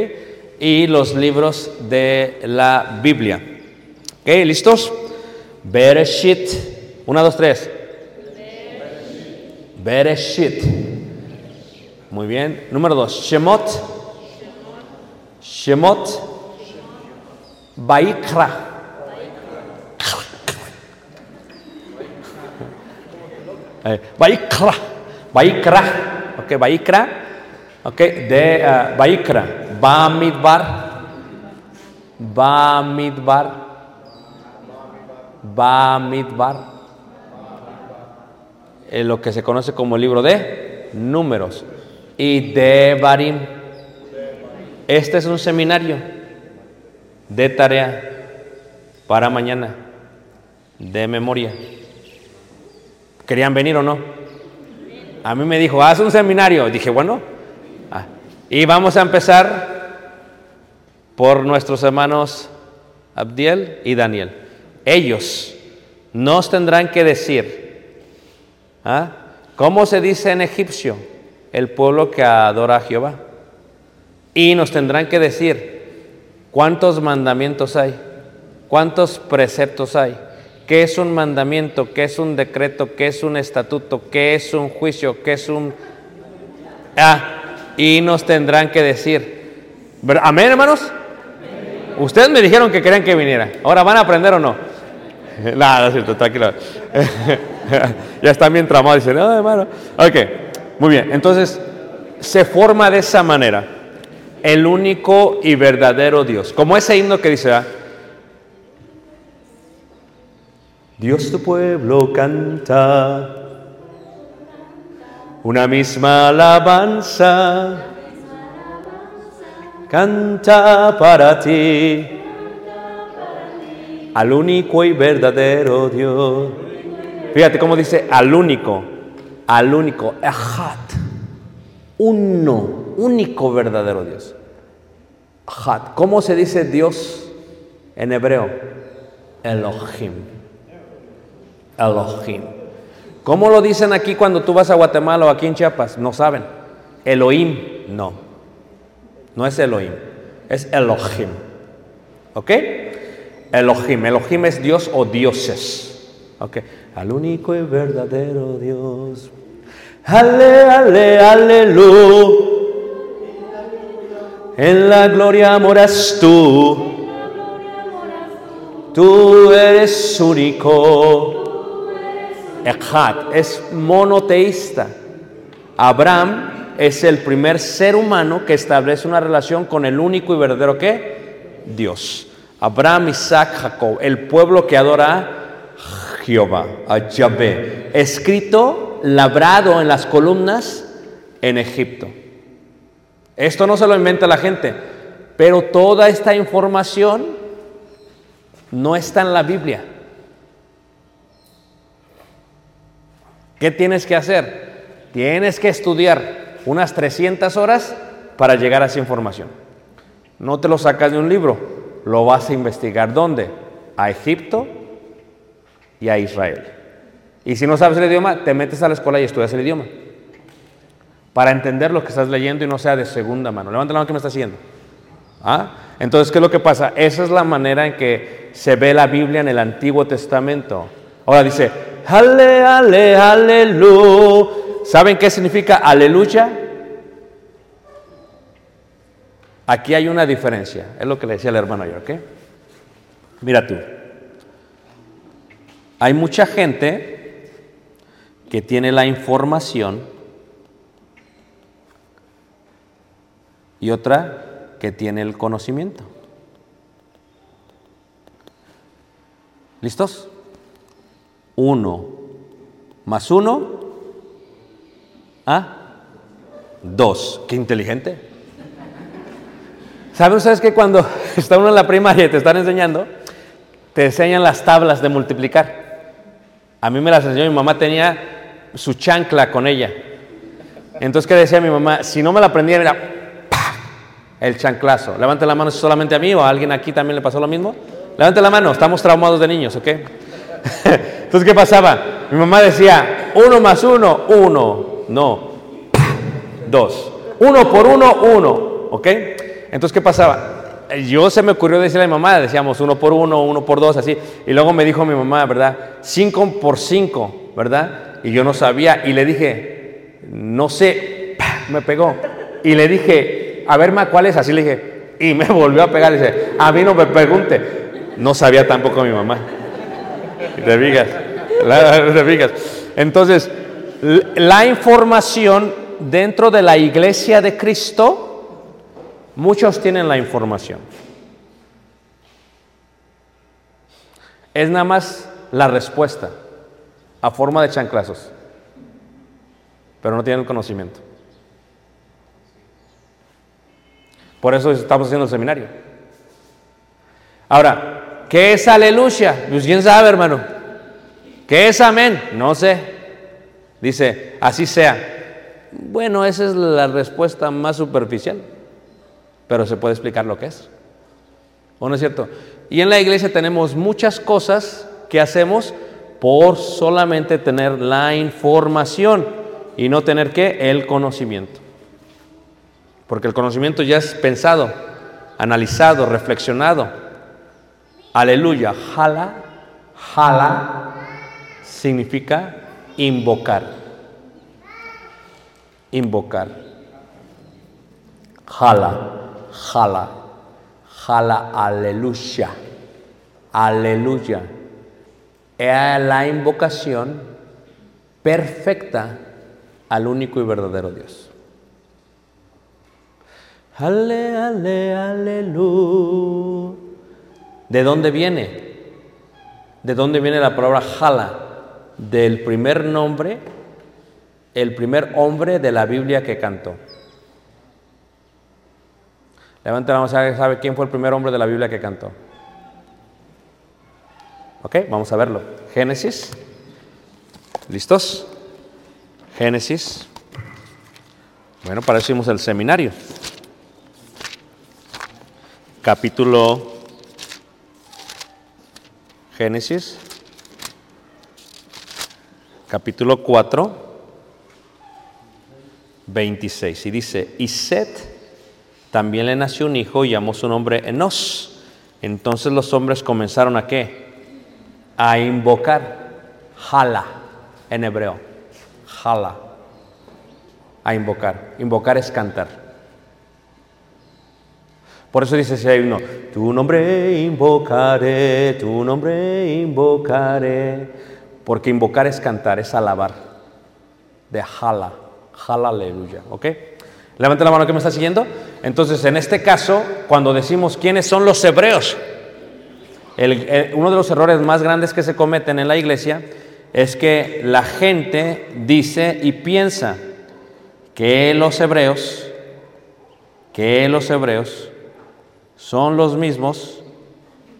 y los libros de la Biblia. Ok, ¿listos? Bereshit, 1, 2, 3. Bereshit. Muy bien. Número 2, Shemot. Shemot. Baikra. Eh, Baikra, Baikra, ok, Baikra, ok, de uh, Baikra, Bamidbar, Bamidbar, Bamidbar, eh, lo que se conoce como libro de números, y Devarim. Este es un seminario de tarea para mañana, de memoria. ¿Querían venir o no? A mí me dijo, haz un seminario. Dije, bueno. Ah, Y vamos a empezar por nuestros hermanos Abdiel y Daniel. Ellos nos tendrán que decir, ¿ah? ¿cómo se dice en egipcio? El pueblo que adora a Jehová. Y nos tendrán que decir cuántos mandamientos hay, cuántos preceptos hay, qué es un mandamiento, qué es un decreto, qué es un estatuto, qué es un juicio, qué es un... Ah, y nos tendrán que decir. ¿Ver- Amén, hermanos. Ustedes me dijeron que querían que viniera. Ahora van a aprender o no. Nada, no es cierto, tranquilo. ya están bien tramados. Dicen, no, hermano. Ok, muy bien. Entonces, se forma de esa manera el único y verdadero Dios. Como ese himno que dice. Dios tu pueblo canta una misma alabanza, canta para ti al único y verdadero Dios. Fíjate cómo dice al único, al único, Ejat, uno, único verdadero Dios. ¿Cómo se dice Dios en hebreo? Elohim. Elohim. ¿Cómo lo dicen aquí cuando tú vas a Guatemala o aquí en Chiapas? No saben. Elohim, no. No es Elohim, es Elohim. ¿Ok? Elohim. Elohim es Dios o dioses. ¿Ok? Al único y verdadero Dios. Ale, ale, aleluya. En la gloria moras tú. Tú eres único. Echad es monoteísta. Abraham es el primer ser humano que establece una relación con el único y verdadero ¿qué? Dios. Abraham, Isaac, Jacob, el pueblo que adora a Jehová, a Yahvé, escrito, labrado en las columnas en Egipto. Esto no se lo inventa la gente, pero toda esta información no está en la Biblia. ¿Qué tienes que hacer? Tienes que estudiar unas 300 horas para llegar a esa información. No te lo sacas de un libro, lo vas a investigar. ¿Dónde? A Egipto y a Israel. Y si no sabes el idioma, te metes a la escuela y estudias el idioma. Para entender lo que estás leyendo y no sea de segunda mano. Levanta la mano que me está siguiendo. ¿Ah? Entonces, ¿qué es lo que pasa? Esa es la manera en que se ve la Biblia en el Antiguo Testamento. Ahora dice, ale, ale, aleluya. ¿Saben qué significa aleluya? Aquí hay una diferencia. Es lo que le decía el hermano yo, ¿ok? Mira tú. Hay mucha gente que tiene la información y otra que tiene el conocimiento. ¿Listos? Uno más uno ¿Ah? Dos. Qué inteligente. ¿Saben ustedes que cuando está uno en la primaria y te están enseñando, te enseñan las tablas de multiplicar? A mí me las enseñó mi mamá, tenía su chancla con ella. Entonces, ¿qué decía mi mamá? Si no me la aprendía, era ¡pah! el chanclazo. Levante la mano si solamente a mí o a alguien aquí también le pasó lo mismo. Levante la mano, estamos traumados de niños, ¿ok? Entonces, ¿qué pasaba? Mi mamá decía, uno más uno, uno. No, dos. Uno por uno, uno. ¿Ok? Entonces, ¿qué pasaba? Yo se me ocurrió decirle a mi mamá, decíamos uno por uno, uno por dos, así. Y luego me dijo mi mamá, ¿verdad? Cinco por cinco, ¿verdad? Y yo no sabía. Y le dije, no sé, ¡pah! me pegó. Y le dije, a ver, ma, ¿cuál es? Así le dije. Y me volvió a pegar. Dice, a mí no me pregunte. No sabía tampoco mi mamá. ¿Te fijas? ¿Te fijas? Entonces, la información dentro de la iglesia de Cristo, muchos tienen la información. Es nada más la respuesta a forma de chanclazos, pero no tienen conocimiento. Por eso estamos haciendo el seminario. Ahora, ¿qué es aleluya? Pues quién sabe, hermano. ¿Qué es amén? No sé. Dice, así sea. Bueno, esa es la respuesta más superficial, pero se puede explicar lo que es. ¿O no es cierto? Y en la iglesia tenemos muchas cosas que hacemos por solamente tener la información y no tener que el conocimiento. Porque el conocimiento ya es pensado, analizado, reflexionado. Aleluya, jala, jala significa invocar. Invocar. Jala, jala, jala, aleluya, aleluya. Es la invocación perfecta al único y verdadero Dios. Ale, ale, aleluya. ¿De dónde viene? ¿De dónde viene la palabra jala? Del primer nombre, el primer hombre de la Biblia que cantó. Levanta la mano, ¿sabe sabe quién fue el primer hombre de la Biblia que cantó? Ok, vamos a verlo. Génesis. ¿Listos? Génesis. Bueno, para eso hicimos el seminario. Capítulo Génesis, capítulo 4, 26. Y dice, y Set también le nació un hijo y llamó su nombre Enos. Entonces los hombres comenzaron a qué? A invocar. Jala, en hebreo. Jala. A invocar. Invocar es cantar. Por eso dice hay uno, tu nombre invocaré, tu nombre invocaré. Porque invocar es cantar, es alabar. De jala, jala aleluya, ¿ok? Levante la mano que me está siguiendo. Entonces, en este caso, cuando decimos quiénes son los hebreos, uno de los errores más grandes que se cometen en la iglesia es que la gente dice y piensa que los hebreos, que los hebreos son los mismos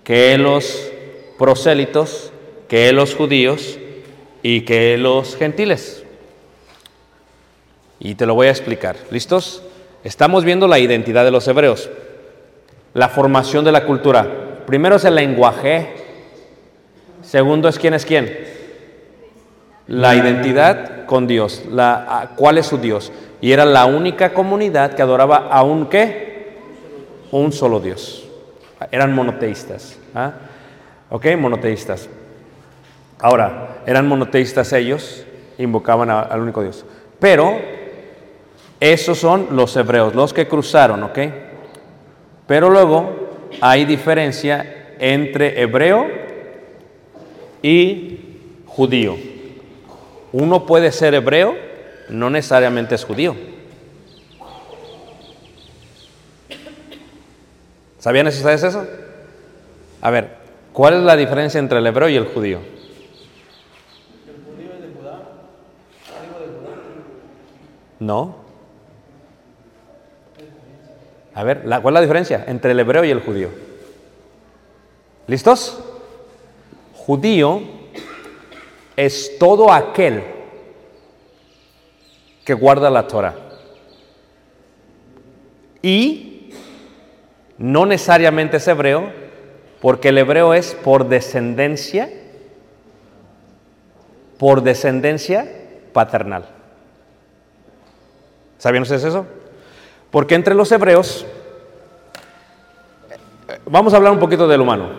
que los prosélitos, que los judíos y que los gentiles. Y te lo voy a explicar. ¿Listos? Estamos viendo la identidad de los hebreos, la formación de la cultura. Primero es el lenguaje, segundo es quién es quién. La identidad con Dios, la, cuál es su Dios. Y era la única comunidad que adoraba a un qué? Un solo Dios. Eran monoteístas. ¿ah? ¿Ok? Monoteístas. Ahora, eran monoteístas ellos, invocaban al único Dios. Pero esos son los hebreos, los que cruzaron, ¿ok? Pero luego hay diferencia entre hebreo y judío. Uno puede ser hebreo, no necesariamente es judío. ¿Sabían ustedes eso? A ver, ¿cuál es la diferencia entre el hebreo y el judío? No. A ver, ¿cuál es la diferencia entre el hebreo y el judío? ¿Listos? Judío es todo aquel que guarda la Torah. Y no necesariamente es hebreo, porque el hebreo es por descendencia, por descendencia paternal. ¿Sabían ustedes eso? Porque entre los hebreos, vamos a hablar un poquito del humano.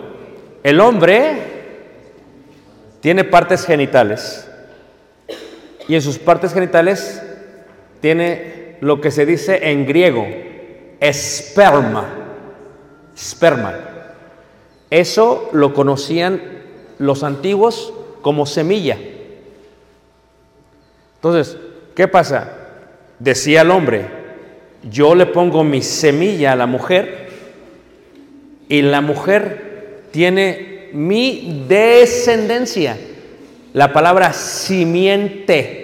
El hombre tiene partes genitales y en sus partes genitales tiene lo que se dice en griego, esperma. Esperma. Eso lo conocían los antiguos como semilla. Entonces, ¿qué pasa? Decía el hombre, yo le pongo mi semilla a la mujer y la mujer tiene mi descendencia. La palabra simiente.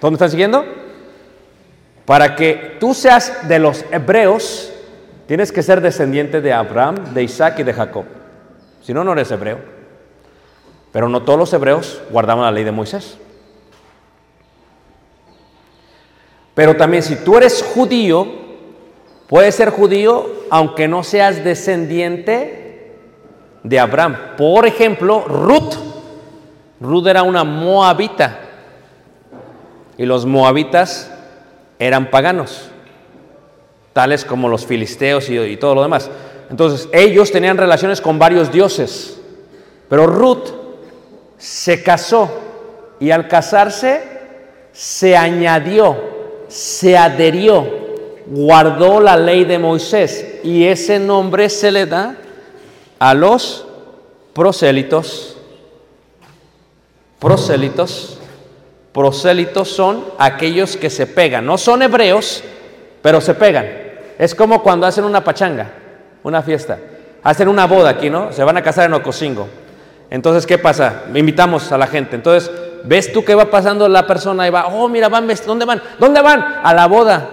¿Dónde están siguiendo? Para que tú seas de los hebreos, tienes que ser descendiente de Abraham, de Isaac y de Jacob. Si no, no eres hebreo. Pero no todos los hebreos guardaban la ley de Moisés. Pero también si tú eres judío, puedes ser judío aunque no seas descendiente de Abraham. Por ejemplo, Ruth. Ruth era una moabita. Y los moabitas eran paganos, tales como los filisteos y, todo lo demás. Entonces, ellos tenían relaciones con varios dioses. Pero Ruth se casó y al casarse se añadió, se adherió, guardó la ley de Moisés y ese nombre se le da a los prosélitos. Prosélitos. Prosélitos son aquellos que se pegan. No son hebreos, pero se pegan. Es como cuando hacen una pachanga, una fiesta. Hacen una boda aquí, ¿no? Se van a casar en Ocosingo. Entonces, ¿qué pasa? Invitamos a la gente. Entonces, ves tú que va pasando la persona y va, oh, mira, van, ¿dónde van? ¿Dónde van? A la boda.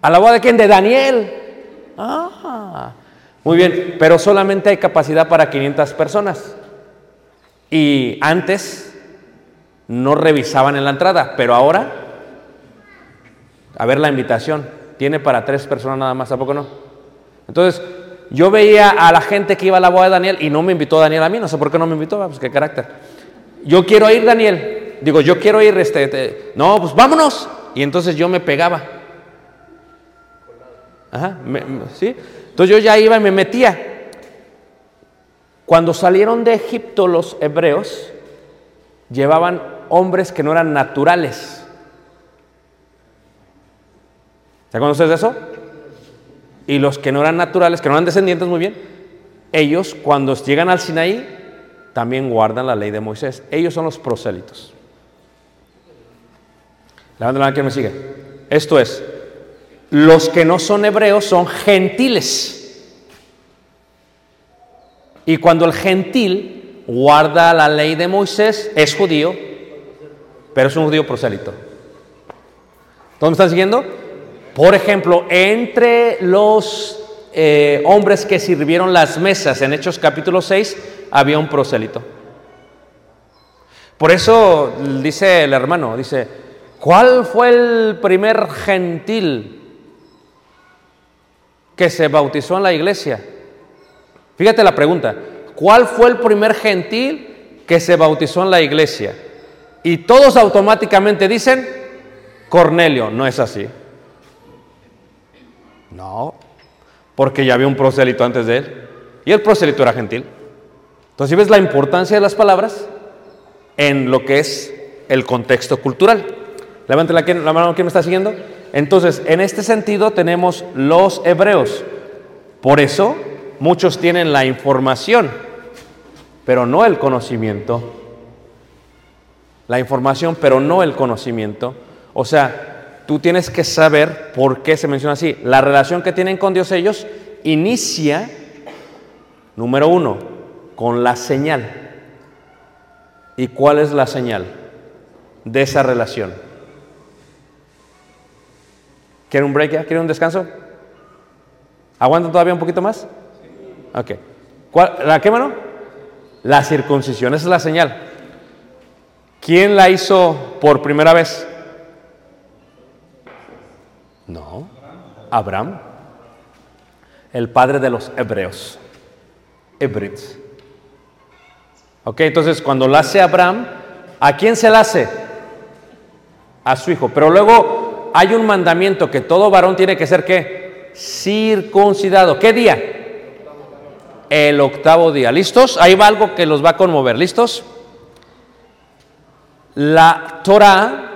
¿A la boda de quién? De Daniel. Ah, muy bien, pero solamente hay capacidad para 500 personas. Y antes no revisaban en la entrada, pero ahora, a ver la invitación, tiene para tres personas nada más, ¿a poco no? Entonces, yo veía a la gente que iba a la boda de Daniel y no me invitó Daniel a mí, no sé por qué no me invitó, pues qué carácter. Yo quiero ir, Daniel. Digo, yo quiero ir, este, te- no, pues vámonos. Y entonces yo me pegaba. Ajá, me- ¿sí? Entonces yo ya iba y me metía. Cuando salieron de Egipto los hebreos, llevaban hombres que no eran naturales. ¿Se acuerdan ustedes de eso? Y los que no eran naturales, que no eran descendientes, muy bien, ellos cuando llegan al Sinaí también guardan la ley de Moisés. Ellos son los prosélitos. Levanten la mano que me sigue. Esto es, los que no son hebreos son gentiles. Y cuando el gentil guarda la ley de Moisés, es judío, pero es un judío prosélito. ¿Dónde están siguiendo? Por ejemplo, entre los eh, hombres que sirvieron las mesas en Hechos capítulo 6, había un prosélito. Por eso dice el hermano, dice, ¿cuál fue el primer gentil que se bautizó en la iglesia? Fíjate la pregunta, ¿cuál fue el primer gentil que se bautizó en la iglesia? Y todos automáticamente dicen, Cornelio, no es así. No, porque ya había un prosélito antes de él. Y el prosélito era gentil. Entonces, si ves la importancia de las palabras en lo que es el contexto cultural. Levante la, la mano, ¿quién me está siguiendo? Entonces, en este sentido tenemos los hebreos. Por eso, muchos tienen la información, pero no el conocimiento. La información, pero no el conocimiento. O sea, tú tienes que saber por qué se menciona así. La relación que tienen con Dios ellos inicia, número uno, con la señal. ¿Y cuál es la señal? de esa relación. ¿Quieren un break ya? ¿Quieren un descanso? ¿Aguantan todavía un poquito más? Ok. ¿Cuál, ¿La qué mano? La circuncisión, esa es la señal. ¿Quién la hizo por primera vez? No, Abraham, el padre de los hebreos, Hebrits. Ok, entonces cuando la hace Abraham, ¿a quién se la hace? A su hijo. Pero luego hay un mandamiento que todo varón tiene que ser ¿qué? Circuncidado. ¿Qué día? El octavo día. ¿Listos? Ahí va algo que los va a conmover. ¿Listos? La Torah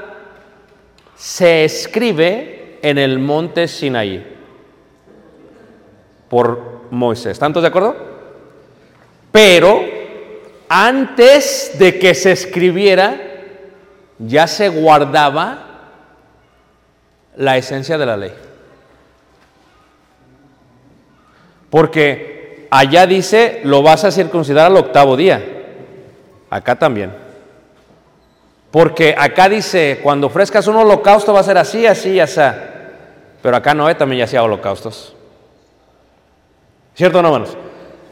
se escribe en el monte Sinaí por Moisés. ¿Están todos de acuerdo? Pero antes de que se escribiera, ya se guardaba la esencia de la ley. Porque allá dice, lo vas a circuncidar al octavo día. Acá también. Porque acá dice, cuando ofrezcas un holocausto va a ser así, así y así. Pero acá Noé también ya hacía holocaustos. ¿Cierto no, hermanos?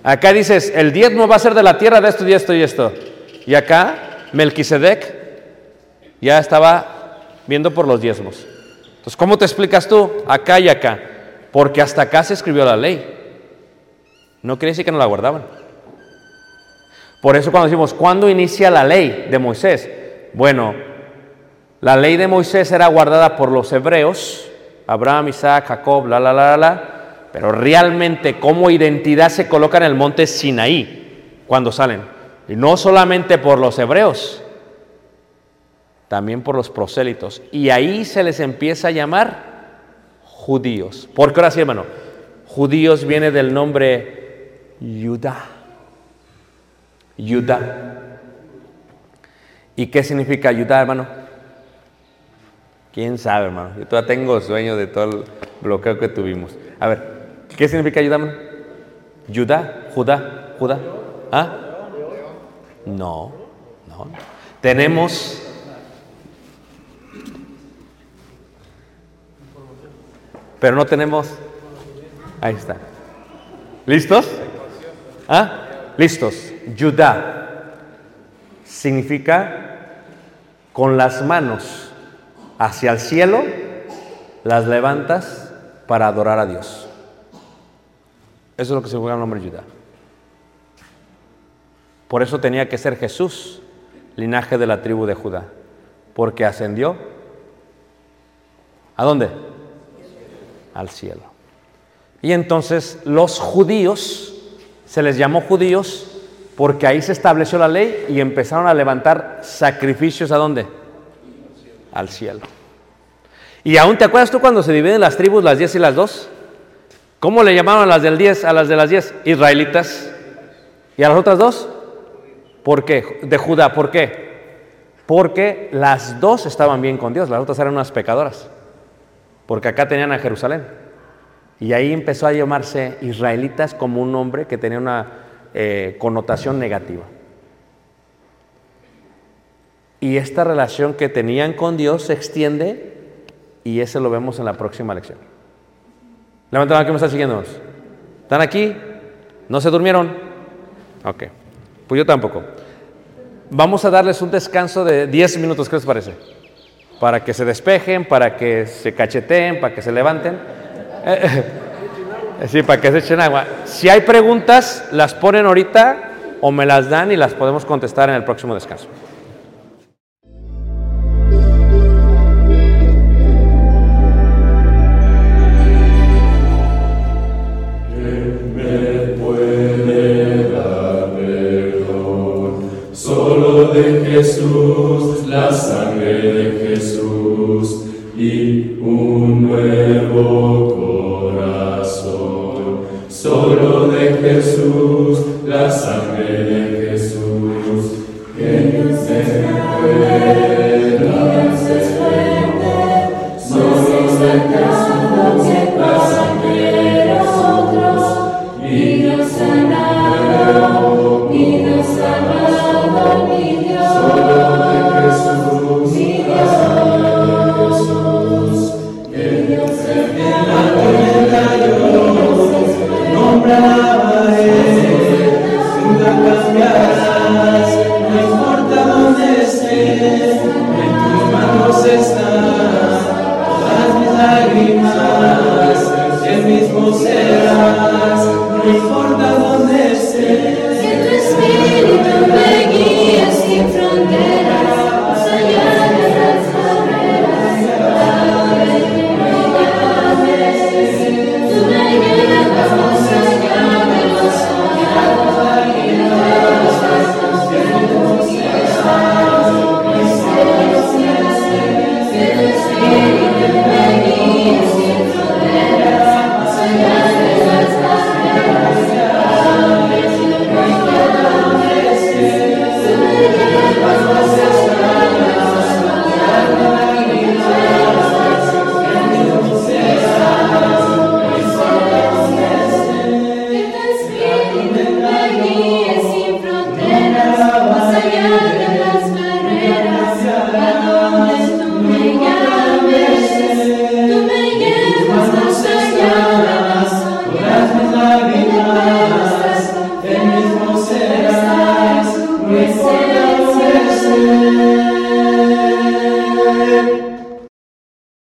Acá dices, el diezmo va a ser de la tierra de esto y esto y esto. Y acá, Melquisedec ya estaba viendo por los diezmos. Entonces, ¿cómo te explicas tú acá y acá? Porque hasta acá se escribió la ley. No quiere decir que no la guardaban. Por eso cuando decimos, ¿cuándo inicia la ley de Moisés? Bueno, la ley de Moisés era guardada por los hebreos, Abraham, Isaac, Jacob, la, la, la, la, pero realmente como identidad se coloca en el monte Sinaí cuando salen. Y no solamente por los hebreos, también por los prosélitos. Y ahí se les empieza a llamar judíos. ¿Por qué ahora sí, hermano? Judíos viene del nombre Judá. Judá. ¿Y qué significa Judá, hermano? ¿Quién sabe, hermano? Yo todavía tengo sueño de todo el bloqueo que tuvimos. A ver, ¿qué significa Judá, hermano? Judá, Judá, Judá. ¿Ah? No, no. Tenemos pero no tenemos. Ahí está. ¿Listos? ¿Ah? Listos. Judá significa con las manos hacia el cielo, las levantas para adorar a Dios. Eso es lo que significa el nombre Judá. Por eso tenía que ser Jesús, linaje de la tribu de Judá, porque ascendió. ¿A dónde? al cielo. Y entonces los judíos, se les llamó judíos porque ahí se estableció la ley y empezaron a levantar sacrificios a dónde? Al cielo. ¿Y aún te acuerdas tú cuando se dividen las tribus, las 10 y las 2? ¿Cómo le llamaban a las del 10 a las de las 10? Israelitas. ¿Y a las otras dos? ¿Por qué? De Judá, ¿por qué? Porque las dos estaban bien con Dios, las otras eran unas pecadoras porque acá tenían a Jerusalén. Y ahí empezó a llamarse israelitas como un nombre que tenía una eh, connotación negativa. Y esta relación que tenían con Dios se extiende y ese lo vemos en la próxima lección. Levanten la que me están siguiendo. ¿Están aquí? ¿No se durmieron? Ok. Pues yo tampoco. Vamos a darles un descanso de 10 minutos, ¿qué les parece? para que se despejen, para que se cacheteen, para que se levanten. Sí, para que se echen agua. Si hay preguntas, las ponen ahorita o me las dan y las podemos contestar en el próximo descanso. Solo de Jesús, la sangre de Jesús y un nuevo la sangre